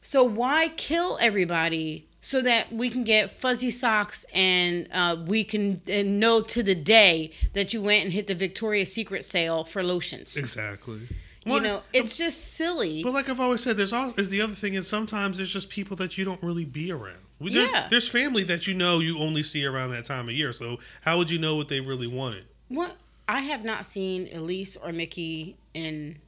So why kill everybody so that we can get fuzzy socks and uh, we can uh, know to the day that you went and hit the Victoria's Secret sale for lotions? Exactly. you know, it's just silly. But like I've always said, there's also is the other thing is sometimes there's just people that you don't really be around. We- There's, Yeah. there's family that you know you only see around that time of year. So how would you know what they really wanted? What I have not seen Elise or Mickey in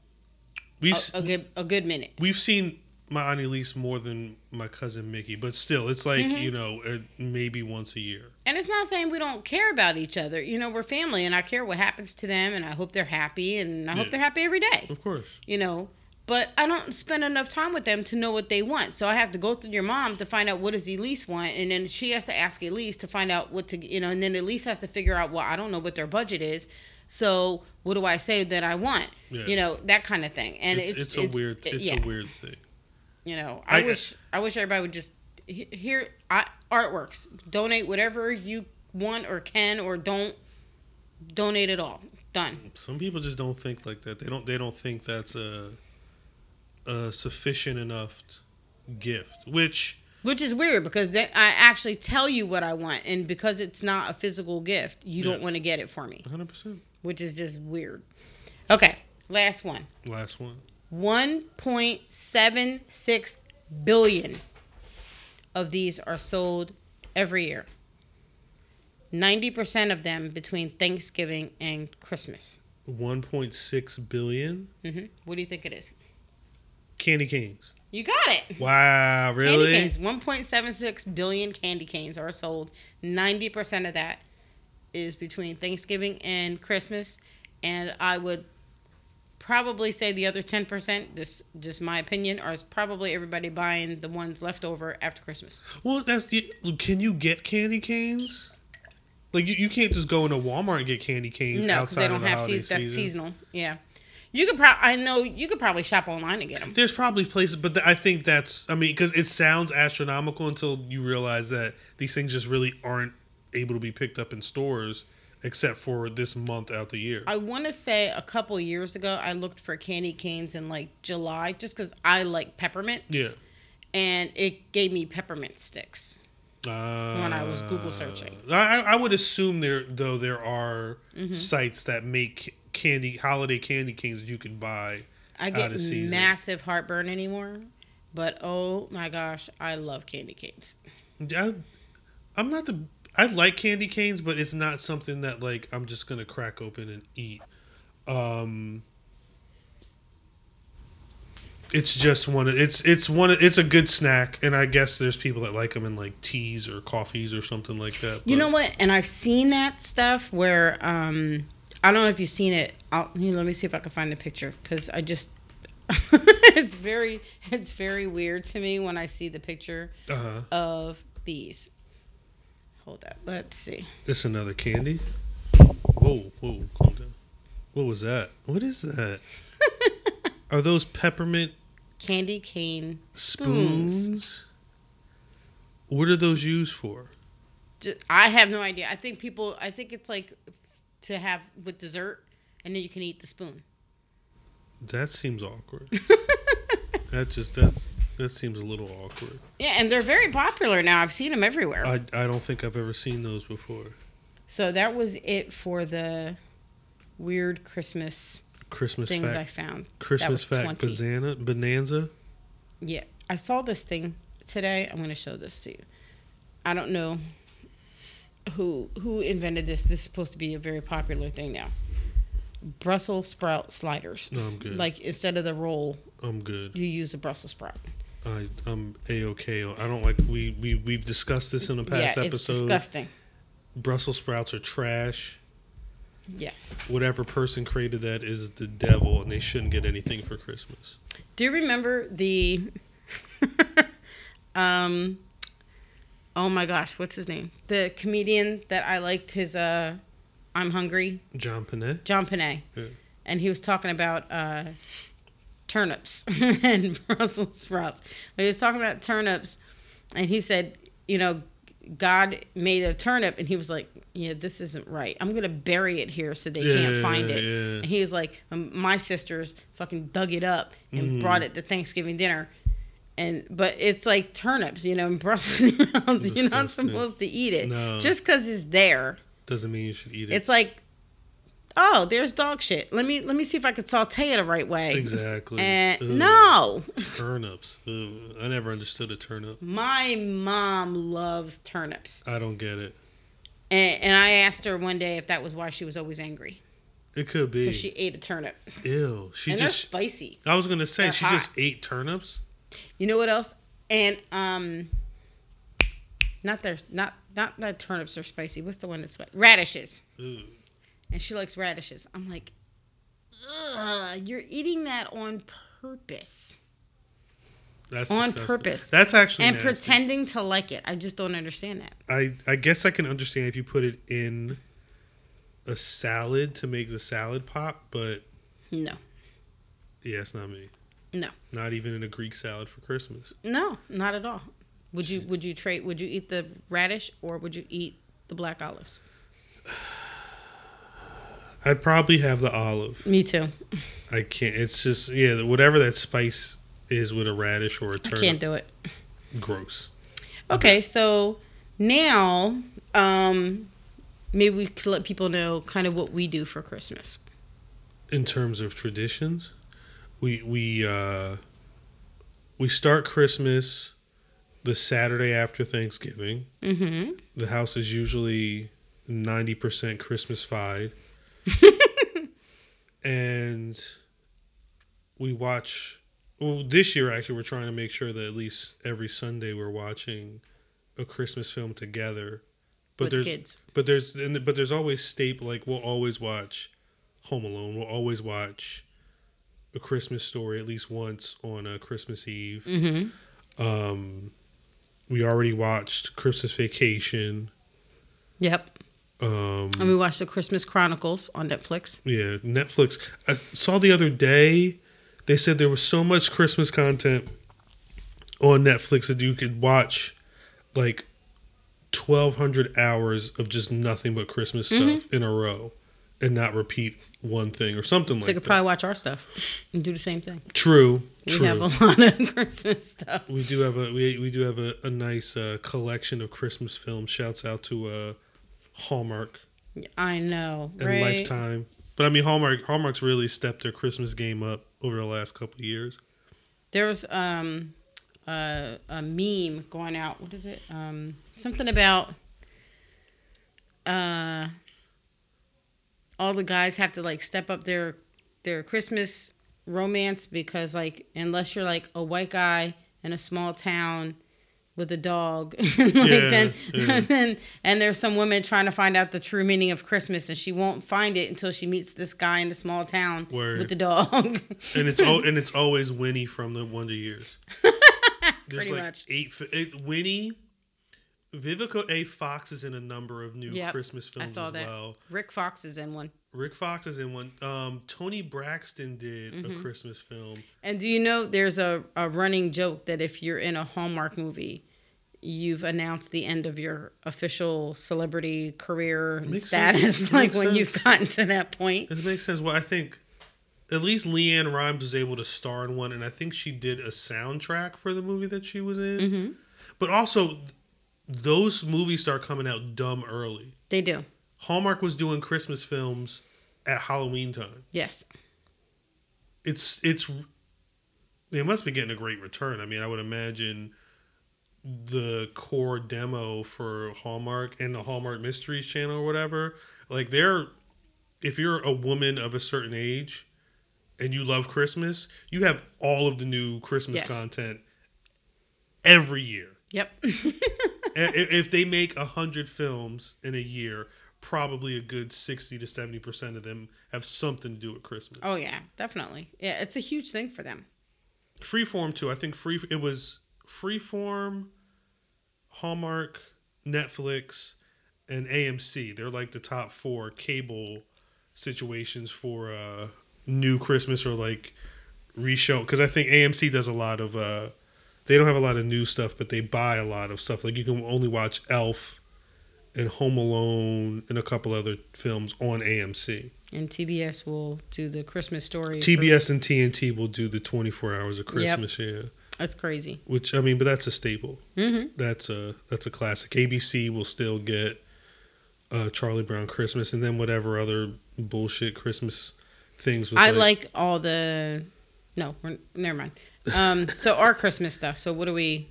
We've a, a good a good minute. we've seen my aunt Elise more than my cousin Mickey, but still, it's like Mm-hmm. you know uh, maybe once a year. And it's not saying we don't care about each other. You know, we're family and I care what happens to them and I hope they're happy and I hope Yeah. they're happy every day. Of course. you know but I don't spend enough time with them to know what they want. So I have to go through your mom to find out what does Elise want, and then she has to ask Elise to find out what to you know, and then Elise has to figure out well I don't know what their budget is, so what do I say that I want? Yeah. You know that kind of thing, and it's, it's it's, a weird it's yeah. a weird thing. You know, I, I- wish I wish everybody would just he- here I, artworks donate whatever you want or can or don't donate it all done. Some people just don't think like that. They don't they don't think that's a a sufficient enough gift, which Which is weird because they, I actually tell you what I want, and because it's not a physical gift, you don't want to get it for me, 100%. which is just weird. Okay, last one. Last one. 1.76 billion of these are sold every year. 90% of them between Thanksgiving and Christmas. 1.6 billion hmm What do you think it is? Candy canes. You got it. Wow, Candy really? canes. 1.76 billion candy canes are sold. 90% of that is between Thanksgiving and Christmas. And I would probably say the other 10%, this just my opinion, are probably everybody buying the ones left over after Christmas. Well, that's can you get candy canes? Like you, you can't just go into Walmart and get candy canes No, because they don't the have that season. seasonal. Yeah. You could probably, I know you could probably shop online and get them. There's probably places, but th- I think that's. I mean, because it sounds astronomical until you realize that these things just really aren't able to be picked up in stores except for this month out the year. I want to say a couple years ago, I looked for candy canes in like July just because I like peppermint. yeah. And it gave me peppermint sticks. Uh, When I was Google searching. I, I would assume there though there are Mm-hmm. sites that make candy holiday candy canes that you can buy. I get massive heartburn anymore. But oh my gosh, I love candy canes. I, I'm not the. I like candy canes, but it's not something that like I'm just gonna crack open and eat. Um, it's just one. Of, it's it's one. of- It's a good snack, and I guess there's people that like them in like teas or coffees or something like that. You know what? And I've seen that stuff where um I don't know if you've seen it. I'll, here, let me see if I can find the picture because I just [LAUGHS] it's very it's very weird to me when I see the picture Uh-huh. of these. Hold up. Let's see. It's another candy. Whoa, whoa, calm down. What was that? What is that? [LAUGHS] Are those peppermint Candy cane spoons? Spoons. What are those used for? I have no idea. I think people. I think it's like to have with dessert, and then you can eat the spoon. That seems awkward. [LAUGHS] that just that's that seems a little awkward. Yeah, and they're very popular now. I've seen them everywhere. I I don't think I've ever seen those before. so that was it for the weird Christmas Christmas things I found. Christmas fact 20. banana bonanza. Yeah, I saw this thing today. I'm going to show this to you. I don't know who who invented this. This is supposed to be a very popular thing now. Brussels sprout sliders. No, I'm good. Like instead of the roll, I'm good. you use a Brussels sprout. I I'm a okay. I don't like we we we've discussed this in a past yeah, episode. it's disgusting. Brussels sprouts are trash. Yes. Whatever person created that is the devil, and they shouldn't get anything for Christmas. Do you remember the [LAUGHS] um oh my gosh, what's his name? The comedian that I liked his uh I'm hungry, John Pinette. John Panay. Yeah. And he was talking about uh turnips [LAUGHS] and Brussels sprouts. But he was talking about turnips and he said, you know, God made a turnip and he was like, Yeah, this isn't right. I'm gonna bury it here so they can't find it. yeah. And he was like, um, My sisters fucking dug it up and Mm-hmm. brought it to Thanksgiving dinner. And but it's like turnips, you know, and [LAUGHS] Brussels sprouts. You're not supposed to eat it. No. Just because it's there. Doesn't mean you should eat it. It's like, oh, there's dog shit. Let me let me see if I could saute it the right way. exactly. And Ugh. no, turnips. Ugh. I never understood a turnip. my mom loves turnips, I don't get it. and, and I asked her one day if that was why she was always angry It could be. because she ate a turnip, Ew. She and just. spicy. I was gonna say they're she hot. just ate turnips. You know what else? And um, not their not not that turnips are spicy. What's the one that's spicy? Radishes. Ew. and she likes radishes. I'm like, Ugh, you're eating that on purpose. That's On disgusting. purpose. That's actually And nasty. pretending to like it. I just don't understand that. I I guess I can understand if you put it in a salad to make the salad pop, but No. yeah, it's not me. No. Not even in a Greek salad for Christmas. No, not at all. Would you would you trade would you eat the radish or would you eat the black olives? [SIGHS] I'd probably have the olive. Me too. I can't. It's just yeah, whatever that spice is with a radish or a turnip. I can't do it. Gross. Okay, so now um maybe we could let people know kind of what we do for Christmas. In terms of traditions, we we uh we start Christmas the Saturday after Thanksgiving. Mm-hmm. The house is usually ninety percent Christmas-fied. [LAUGHS] and we watch well this year actually we're trying to make sure that at least every Sunday we're watching a Christmas film together. But With there's kids. but there's and, but there's always staple like we'll always watch Home Alone. We'll always watch a Christmas story at least once on a Christmas Eve. Mm-hmm. Um, we already watched Christmas Vacation. Yep. Um, And we watched the Christmas Chronicles on Netflix. yeah, Netflix. I saw the other day they said there was so much Christmas content on Netflix that you could watch like 1200 hours of just nothing but Christmas stuff in a row and not repeat one thing or something like that. They could that. probably watch our stuff and do the same thing. True, We true. have a lot of [LAUGHS] Christmas stuff. We do have a we, we do have a, a nice uh, collection of Christmas films. Shouts out to uh, Hallmark I know, and right? Lifetime. But I mean Hallmark Hallmark's really stepped their Christmas game up over the last couple of years. There was um a, a meme going out. What is it? Um, something about uh all the guys have to like step up their their Christmas romance because like unless you're like a white guy in a small town with a dog [LAUGHS] like Yeah, then, yeah. [LAUGHS] then and there's some woman trying to find out the true meaning of Christmas and she won't find it until she meets this guy in a small town Word. with the dog. [LAUGHS] And it's al- and it's always Winnie from the Wonder Years. There's Pretty like much. eight. It, Winnie, Vivica A. Fox is in a number of new Yep, Christmas I films saw as that. well. Rick Fox is in one. Rick Fox is in one. Um, Toni Braxton did Mm-hmm. a Christmas film. And do you know there's a, a running joke that if you're in a Hallmark movie, you've announced the end of your official celebrity career status, sense. [LAUGHS] Like when you've gotten to that point. It makes sense. Well, I think at least LeAnn Rimes was able to star in one, and I think she did a soundtrack for the movie that she was in. Mm-hmm. But also, those movies start coming out dumb early. They do. Hallmark was doing Christmas films at Halloween time. Yes. It's it's they must be getting a great return. I mean, I would imagine the core demo for Hallmark and the Hallmark Mysteries channel or whatever, like they're if you're a woman of a certain age and you love Christmas, you have all of the new Christmas Yes. content every year. Yep. [LAUGHS] If they make a hundred films in a year, probably a good sixty to seventy percent of them have something to do with Christmas. oh yeah, definitely. Yeah, it's a huge thing for them. Freeform too. I think free it was Freeform, Hallmark, Netflix, and AMC. They're like the top four cable situations for uh new Christmas or like reshow. Because I think AMC does a lot of uh they don't have a lot of new stuff, but they buy a lot of stuff. Like you can only watch Elf and Home Alone and a couple other films on AMC. And TBS will do the Christmas story. for- TBS and TNT will do the 24 hours of Christmas, yeah. That's crazy. Which I mean, but that's a staple. hmm That's a that's a classic. ABC will still get uh, Charlie Brown Christmas, and then whatever other bullshit Christmas things. With I like all the. No, we're, never mind. Um, so our Christmas stuff. So what do we?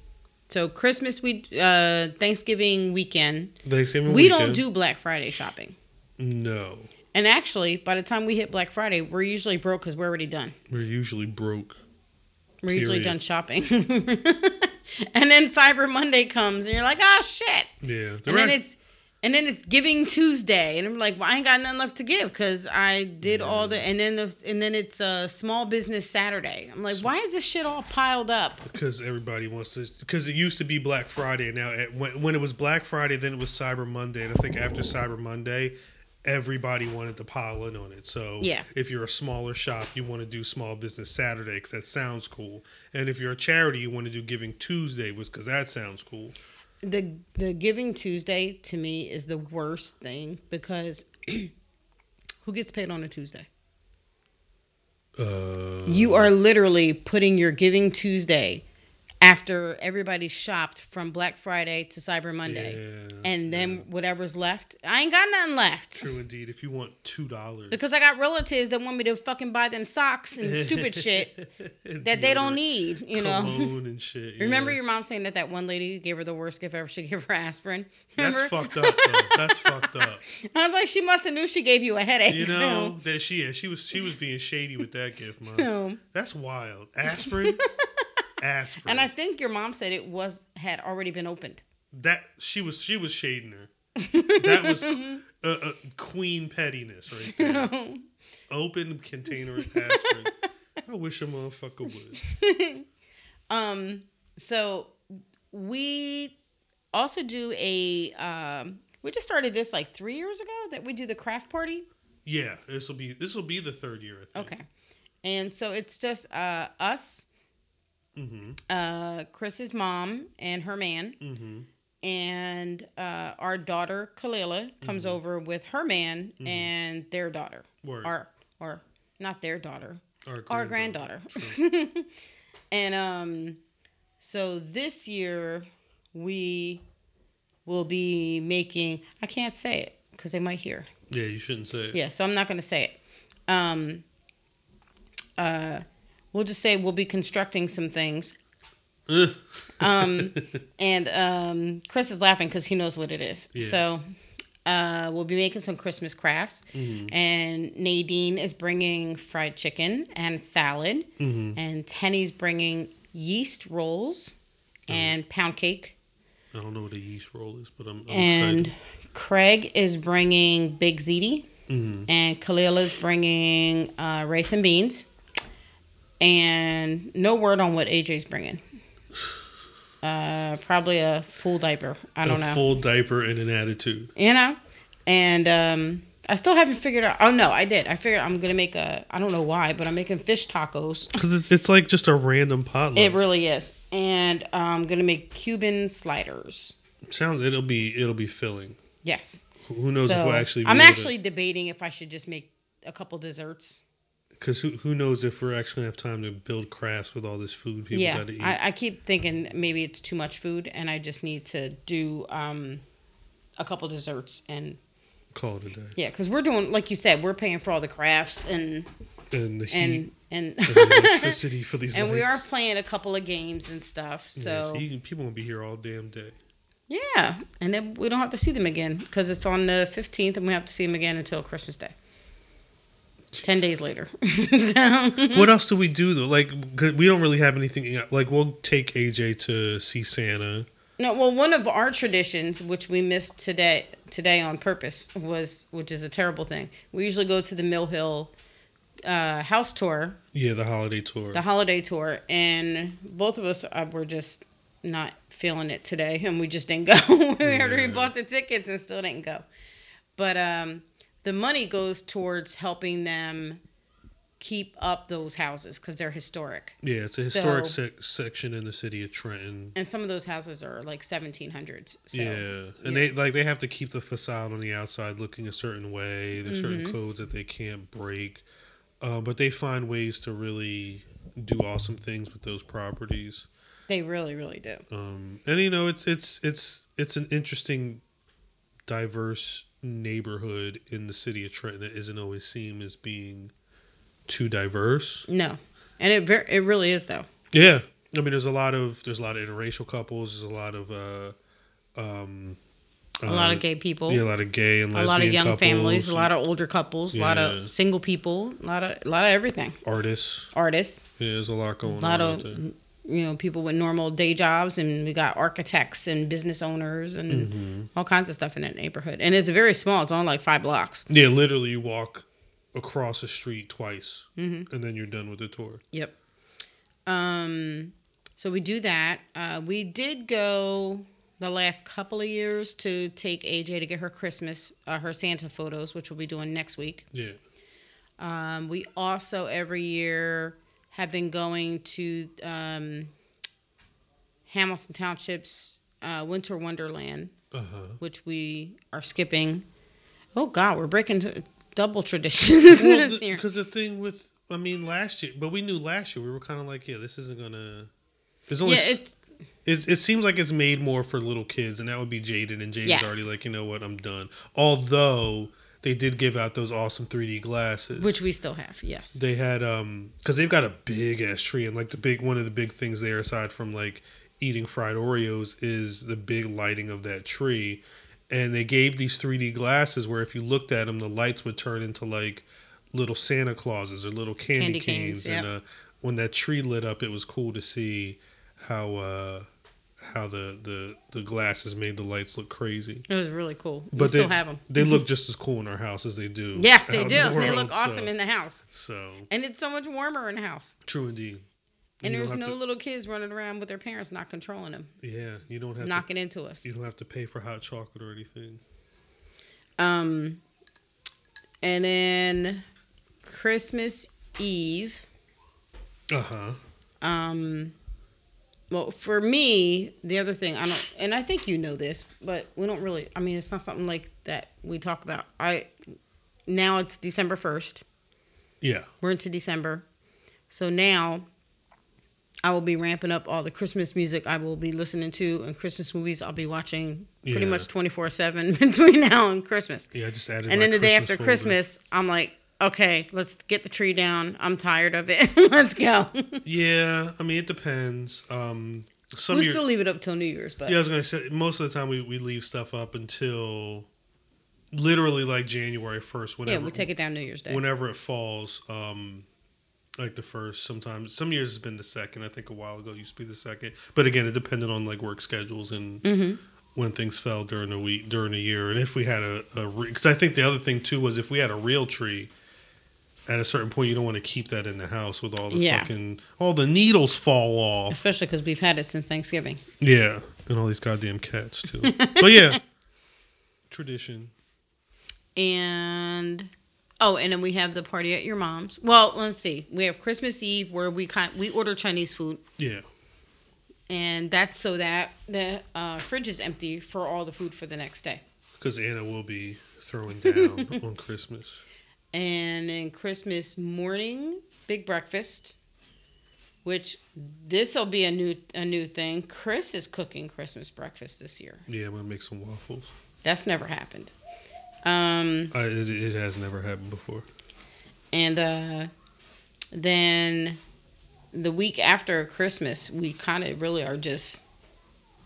So Christmas we uh Thanksgiving weekend. Thanksgiving. We weekend. don't do Black Friday shopping. No, And actually, by the time we hit Black Friday, we're usually broke because we're already done. we're usually broke. We're usually done shopping. [LAUGHS] and then Cyber Monday comes, and you're like, oh shit. Yeah, And then it's And then it's Giving Tuesday, and I'm like, well, I ain't got nothing left to give because I did all the. And then the and then it's uh, Small Business Saturday. I'm like, why is this shit all piled up? because everybody wants to because it used to be black friday and now it, when, when it was black friday then it was cyber monday and i think after cyber monday everybody wanted to pile in on it so Yeah. if you're a smaller shop you want to do small business saturday because that sounds cool and if you're a charity you want to do giving tuesday because that sounds cool the the Giving Tuesday to me is the worst thing because [CLEARS THROAT] who gets paid on a Tuesday? uh You are literally putting your Giving Tuesday after everybody shopped from Black Friday to Cyber Monday. Yeah, and then whatever's left, I ain't got nothing left. true indeed if you want two dollars Because I got relatives that want me to fucking buy them socks and stupid shit [LAUGHS] that they don't need, you know. [LAUGHS] And shit Remember your mom saying that that one lady gave her the worst gift ever? She gave her aspirin. that's fucked up though. that's fucked up [LAUGHS] I was like, she must have knew she gave you a headache. You know that she yeah, she was she was being shady with that gift, mom. So- That's wild. Aspirin, aspirin. and I think your mom said it was had already been opened. that she was she was shading her. That was [LAUGHS] uh, uh, queen pettiness right there. [LAUGHS] Open container of aspirin. I wish a motherfucker would. [LAUGHS] Um, so we also do a um, we just started this like three years ago that we do the craft party. Yeah, this will be this will be the third year. I think. Okay, and so it's just uh, us, Mm-hmm. uh, Chris's mom and her man, Mm-hmm. and uh, our daughter Kalila comes over with her man and their daughter, Word. or or not their daughter, Our our granddaughter. granddaughter. [LAUGHS] and um, so this year we will be making. I can't say it because they might hear. Yeah, you shouldn't say it. Yeah, so I'm not going to say it. Um, uh, we'll just say we'll be constructing some things. Um, [LAUGHS] and um, Chris is laughing because he knows what it is. Yeah. So uh, we'll be making some Christmas crafts. Mm-hmm. And Nadine is bringing fried chicken and salad. Mm-hmm. And Tenny's bringing yeast rolls Uh-huh. and pound cake. I don't know what a yeast roll is, but I'm, I'm And excited. Craig is bringing big ziti. Mm-hmm. And Khalil is bringing uh, rice and beans. And no word on what AJ's bringing. Uh, probably a full diaper. I don't a know. full diaper and an attitude. you know? And um, I still haven't figured out. Oh, no, I did. I figured I'm going to make a, I don't know why, but I'm making fish tacos. Because it's, it's like just a random potluck. It really is. And I'm going to make Cuban sliders. Sounds it'll be it'll be filling. Yes. Who knows So if we'll actually? Be I'm able to- actually debating if I should just make a couple desserts. Because who, who knows if we're actually gonna have time to build crafts with all this food people yeah, got to eat. I, I keep thinking maybe it's too much food, and I just need to do um, a couple desserts and Call it a day. yeah, because we're doing like you said, we're paying for all the crafts and And the heat and and and electricity [LAUGHS] for these and we are playing a couple of games and stuff. Yeah, So people won't be here all damn day. yeah, and then we don't have to see them again because it's on the fifteenth, and we have to see them again until Christmas Day. Ten days later. [LAUGHS] so, What else do we do though? Like 'cause we don't really have anything. Like we'll take AJ to see Santa. No, well, one of our traditions, which we missed today today on purpose, was which is a terrible thing. We usually go to the Mill Hill uh, house tour, Yeah, the holiday tour. the holiday tour, and both of us uh, were just not feeling it today, and we just didn't go. [LAUGHS] we already Yeah. bought the tickets and still didn't go. But um, the money goes towards helping them keep up those houses because they're historic. yeah, it's a historic So- sec- section in the city of Trenton. And some of those houses are like 1700s. So, yeah, and yeah. they like they have to keep the facade on the outside looking a certain way. There's Mm-hmm. certain codes that they can't break, uh, but they find ways to really do awesome things with those properties. They really, really do. Um, and you know, it's it's it's it's an interesting, diverse neighborhood in the city of Trenton that isn't always seen as being too diverse. No, and it ver- it really is though. Yeah, I mean, there's a lot of there's a lot of interracial couples. There's a lot of uh, um, A lot uh, of gay people, yeah, a lot of gay and a lot of young couples, families, a lot of older couples, a lot of single people, a lot of a lot of everything. artists. Artists, Yeah, there's a lot going a lot on. of. You know people with normal day jobs, and we got architects and business owners and Mm-hmm. all kinds of stuff in that neighborhood. And it's very small; it's only like five blocks. Yeah, literally, you walk across the street twice, Mm-hmm. and then you're done with the tour. Yep. Um, so we do that. Uh, we did go the last couple of years to take AJ to get her Christmas, uh, her Santa photos, which we'll be doing next week. Yeah. Um, we also every year have been going to um, Hamilton Township's uh, Winter Wonderland, Uh huh. which we are skipping. Oh God, we're breaking double traditions Well, this year. because the thing with, I mean, last year, but we knew last year we were kind of like, yeah, this isn't gonna. There's only. Yeah, it's It, it seems like it's made more for little kids, and that would be Jaden. And Jaden's Yes. already like, you know what, I'm done. Although they did give out those awesome 3D glasses, which we still have. Yes. they had, um, because they've got a big ass tree, and like the big one of the big things there, aside from like eating fried Oreos, is the big lighting of that tree. And they gave these 3D glasses where if you looked at them, the lights would turn into like little Santa Clauses or little candy, Candy canes. canes, And uh, when that tree lit up, it was cool to see how uh, how the, the the glasses made the lights look crazy. It was really cool. We But still they, have them. They look [LAUGHS] just as cool in our house as they do. Yes, they do. the they world, look awesome so, in the house, so and it's so much warmer in the house. true indeed. And You there's no to- little kids running around with their parents not controlling them, Yeah, you don't have knocking into us. You don't have to pay for hot chocolate or anything. Um, and then Christmas Eve. Uh huh. Um, well, for me, the other thing I don't, and I think you know this, but we don't really. I mean, it's not something like that we talk about. I now it's December first. Yeah. We're into December. So now I will be ramping up all the Christmas music I will be listening to and Christmas movies I'll be watching pretty Yeah. much 24 7 [LAUGHS] between now and Christmas. Yeah. I just added. And then the day after folder. Christmas, I'm like, okay, let's get the tree down. I'm tired of it. [LAUGHS] let's go. Yeah, I mean it depends. Um, some we'll years. still leave it up till New Year's, but Yeah, I was gonna say most of the time we, we leave stuff up until literally like January first. Whenever yeah, we take it down New Year's Day. whenever it falls. Um, like the first. Sometimes some years it's been the second. I think a while ago it used to be the second. But again, it depended on like work schedules and Mm-hmm. when things fell during the week during the year, and if we had a because I think the other thing too was if we had a real tree. At a certain point, you don't want to keep that in the house with all the Yeah. fucking all the needles fall off. Especially because we've had it since Thanksgiving. Yeah, and all these goddamn cats too. but yeah, tradition. and oh, and then we have the party at your mom's. Well, let's see. We have Christmas Eve where we kind we order Chinese food, Yeah, and that's so that the uh, fridge is empty for all the food for the next day. because Anna will be throwing down [LAUGHS] on Christmas. And then Christmas morning, big breakfast. Which this will be a new a new thing. Chris is cooking Christmas breakfast this year. Yeah, I'm gonna make some waffles. That's never happened. Um, I, it, it has never happened before. And uh, then the week after Christmas, we kind of really are just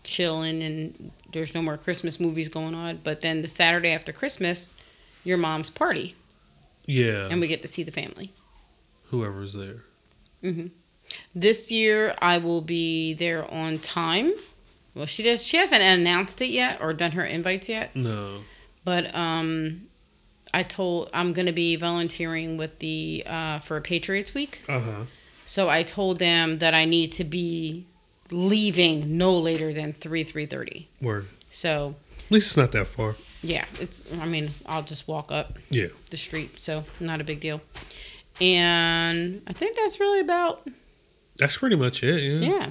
chilling and there's no more Christmas movies going on. But then the Saturday after Christmas, your mom's party, Yeah, and we get to see the family. whoever's there. This year, I will be there on time. Well, she does. She hasn't announced it yet or done her invites yet. No, But um, I told I'm gonna be volunteering with the uh, for Patriots Week. uh huh. So I told them that I need to be leaving no later than three three thirty. Word. So At least it's not that far. Yeah, it's. I mean, I'll just walk up Yeah. the street, so not a big deal. And I think that's really about That's pretty much it. Yeah. yeah.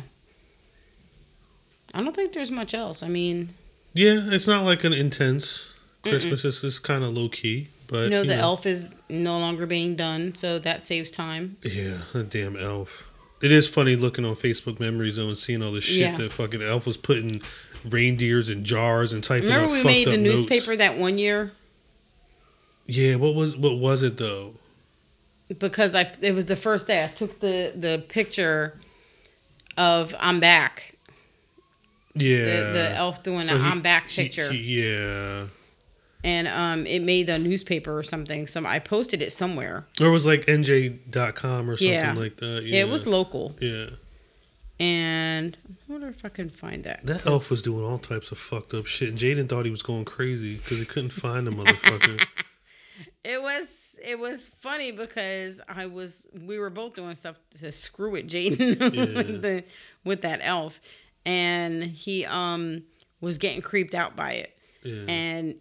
I don't think there's much else. I mean, Yeah, it's not like an intense Christmas. It's just kind of low key. But you know, the elf is no longer being done, so that saves time. Yeah, a damn elf. It is funny looking on Facebook Memory Zone, seeing all the shit Yeah. that fucking elf was putting reindeers in jars and typing Remember we made the notes. newspaper that one year Yeah, what was what was it though? because I it was the first day I took the the picture of I'm back. Yeah, The, the elf doing the he- I'm back picture. he- yeah, and um it made the newspaper or something. Some I posted it somewhere. or it was like NJ.com or something Yeah. like that. Yeah, it was local. Yeah, And I wonder if I can find that. That elf was doing all types of fucked up shit, and Jaden thought he was going crazy because he couldn't find the motherfucker. [LAUGHS] It was it was funny because I was we were both doing stuff to screw with Jaden [LAUGHS] with, the, with that elf, and he um was getting creeped out by it, Yeah. and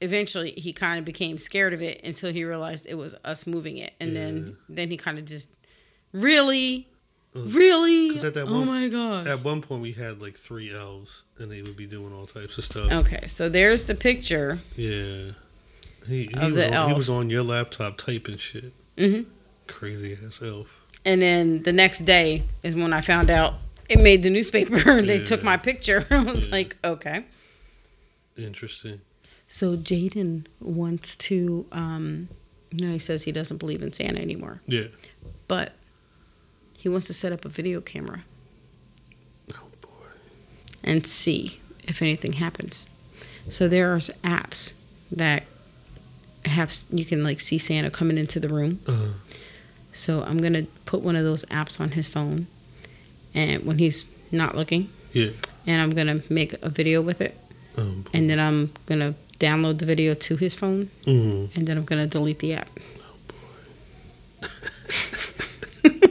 eventually he kind of became scared of it until he realized it was us moving it, and then then he kind of just really. Really? 'cause at that oh one- my god! At one point, we had like three elves, and they would be doing all types of stuff. Okay, so there's the picture. Yeah. He, he, Of was the on, he was on your laptop typing shit. Mhm. Crazy ass elf. And then the next day is when I found out it made the newspaper. [LAUGHS] And they Yeah. took my picture. [LAUGHS] I was Yeah. like, okay. Interesting. So Jaden wants to, um, you know, he says he doesn't believe in Santa anymore, Yeah. but he wants to set up a video camera Oh boy. and see if anything happens. So there are apps that have you can like see Santa coming into the room. Uh, So I'm gonna put one of those apps on his phone, and when he's not looking, yeah. and I'm gonna make a video with it, Um, and then I'm gonna download the video to his phone, mm, and then I'm gonna delete the app.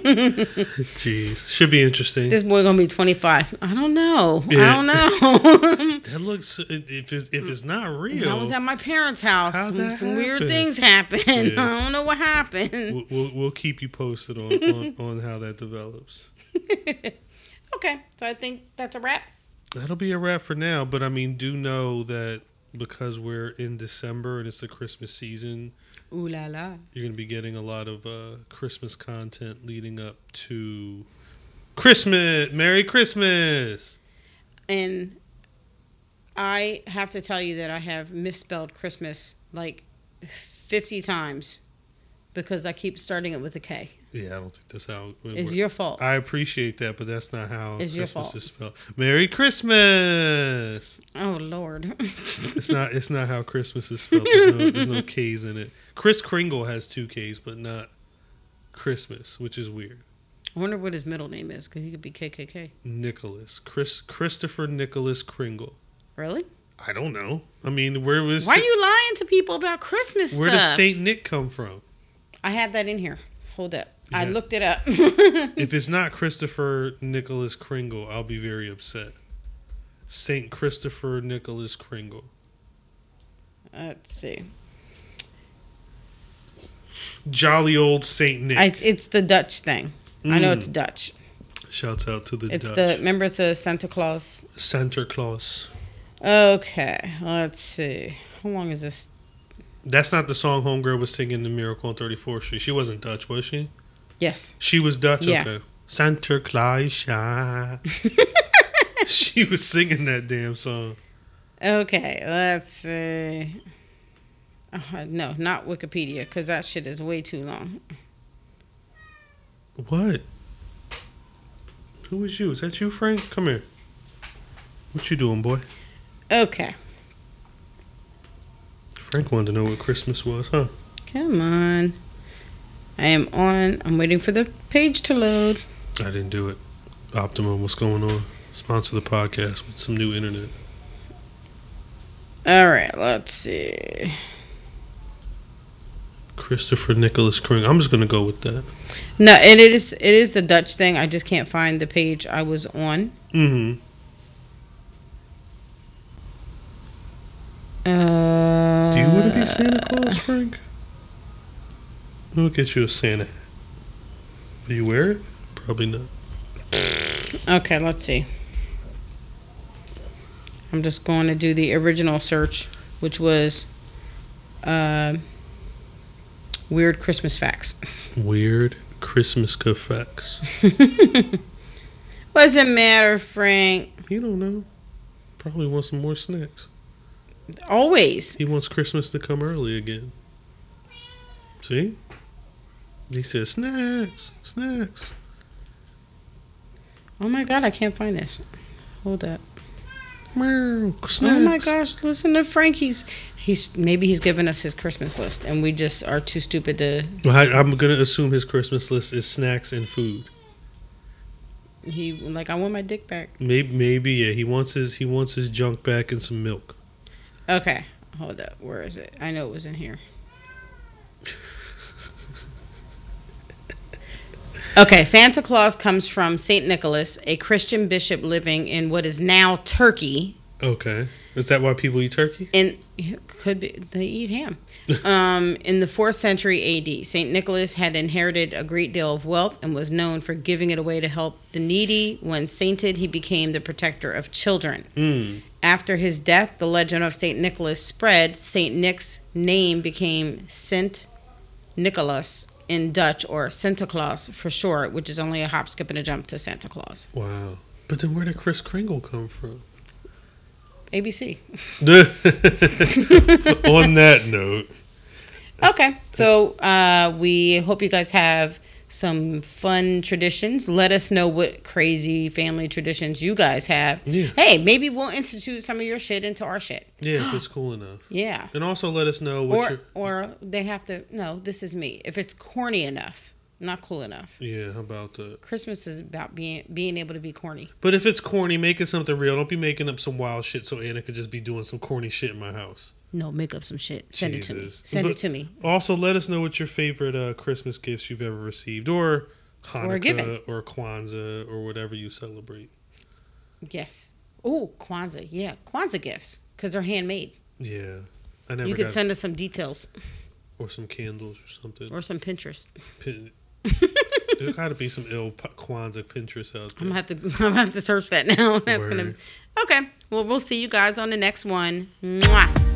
[LAUGHS] jeez. Should be interesting. This boy gonna be 25. I don't know. Yeah. I don't know. [LAUGHS] that looks. If it, if it's not real, I was at my parents' house. How'd Some, that some weird things happened. Yeah. [LAUGHS] I don't know what happened. we'll, we'll, we'll keep you posted on, on, on how that develops. okay, so I think that's a wrap. That'll be a wrap for now. But I mean, do know that because we're in December and it's the Christmas season, Ooh la la. you're going to be getting a lot of uh, Christmas content leading up to Christmas. Merry Christmas. And I have to tell you that I have misspelled Christmas like 50 times because I keep starting it with a K. Yeah, I don't think that's how it It's works. your fault. I appreciate that, but that's not how It's your Christmas fault. is spelled. Merry Christmas. Oh Lord. [LAUGHS] It's not. It's not how Christmas is spelled. There's no, there's no K's in it. Kris Kringle has two K's, but not Christmas, which is weird. I wonder what his middle name is because he could be KKK. Nicholas, Chris, Christopher Nicholas Kringle. Really? I don't know. I mean, where was Why are you lying to people about Christmas where stuff? does Saint Nick come from? I have that in here. Hold up. I looked it up. [LAUGHS] If it's not Christopher Nicholas Kringle, I'll be very upset. Saint Christopher Nicholas Kringle. Let's see. Jolly old Saint Nick. I, it's the Dutch thing. I know it's Mm. Dutch. Shouts out to the It's Dutch. the remember it's a Santa Claus. Santa Claus. Okay, let's see. How long is this? That's not the song Homegirl was singing in Miracle on 34th Street. She wasn't Dutch, was she? Yes. She was Dutch? Yeah. Okay. Santa Claus. [LAUGHS] she was singing that damn song. Okay, let's see. Uh, no, not Wikipedia because that shit is way too long. What? Who is you? Is that you, Frank? Come here. What you doing, boy? Okay, Frank wanted to know what Christmas was, huh? come on. I am on. I'm waiting for the page to load. I didn't do it. Optimum, what's going on? Sponsor the podcast with some new internet. All right, let's see. Christopher Nicholas Kring. I'm just gonna go with that. No, and it is it is the Dutch thing. I just can't find the page I was on. Mm-hmm. Uh, Do you want to be Santa Claus, Frank? We'll get you a Santa hat. Will you wear it? Probably not. Okay, let's see. I'm just going to do the original search, which was uh, weird Christmas facts. Weird Christmas facts. [LAUGHS] What does it matter, Frank? You don't know. Probably wants some more snacks. Always. He wants Christmas to come early again. See? He says snacks, snacks. Oh my god, I can't find this. Hold up. Meow, snacks. Oh my gosh, listen to Frank. He's maybe he's given us his Christmas list, and we just are too stupid to. Well, I, I'm gonna assume his Christmas list is snacks and food. He like I want my dick back. Maybe, maybe yeah. He wants his he wants his junk back and some milk. Okay, hold up. Where is it? I know it was in here. Okay, Santa Claus comes from Saint Nicholas, a Christian bishop living in what is now Turkey. Okay, is that why people eat turkey? In could be they eat ham. [LAUGHS] um, in the fourth century A.D., Saint Nicholas had inherited a great deal of wealth and was known for giving it away to help the needy. When sainted, he became the protector of children. Mm. After his death, the legend of Saint Nicholas spread. Saint Nick's name became Saint Nicholas in Dutch or Sinter Klaas for short, which is only a hop, skip, and a jump to Santa Claus. Wow. But then where did Kris Kringle come from? ABC. [LAUGHS] On that note. Okay. So uh, we hope you guys have some fun traditions. Let us know what crazy family traditions you guys have. Yeah. Hey, maybe we'll institute some of your shit into our shit. Yeah, if [GASPS] it's cool enough. Yeah. And also let us know what Or your or they have to no, this is me. If it's corny enough, not cool enough. Yeah, how about that? Christmas is about being being able to be corny. But if it's corny, make it something real. Don't be making up some wild shit so Anna could just be doing some corny shit in my house. No, make up some shit. Send it to me. Send But it to me. Also, let us know what your favorite uh, Christmas gifts you've ever received, or Hanukkah, given. or Kwanzaa, or whatever you celebrate. Yes. Oh, Kwanzaa. Yeah, Kwanzaa gifts because they're handmade. Yeah, I never You could send us some details or some candles or something. or some Pinterest. Pin- there [LAUGHS] got to be some ill Kwanzaa Pinterest out I'm gonna have to. [LAUGHS] I'm gonna have to search that now. [LAUGHS] That's gonna. Okay. Well, we'll see you guys on the next one. Mwah.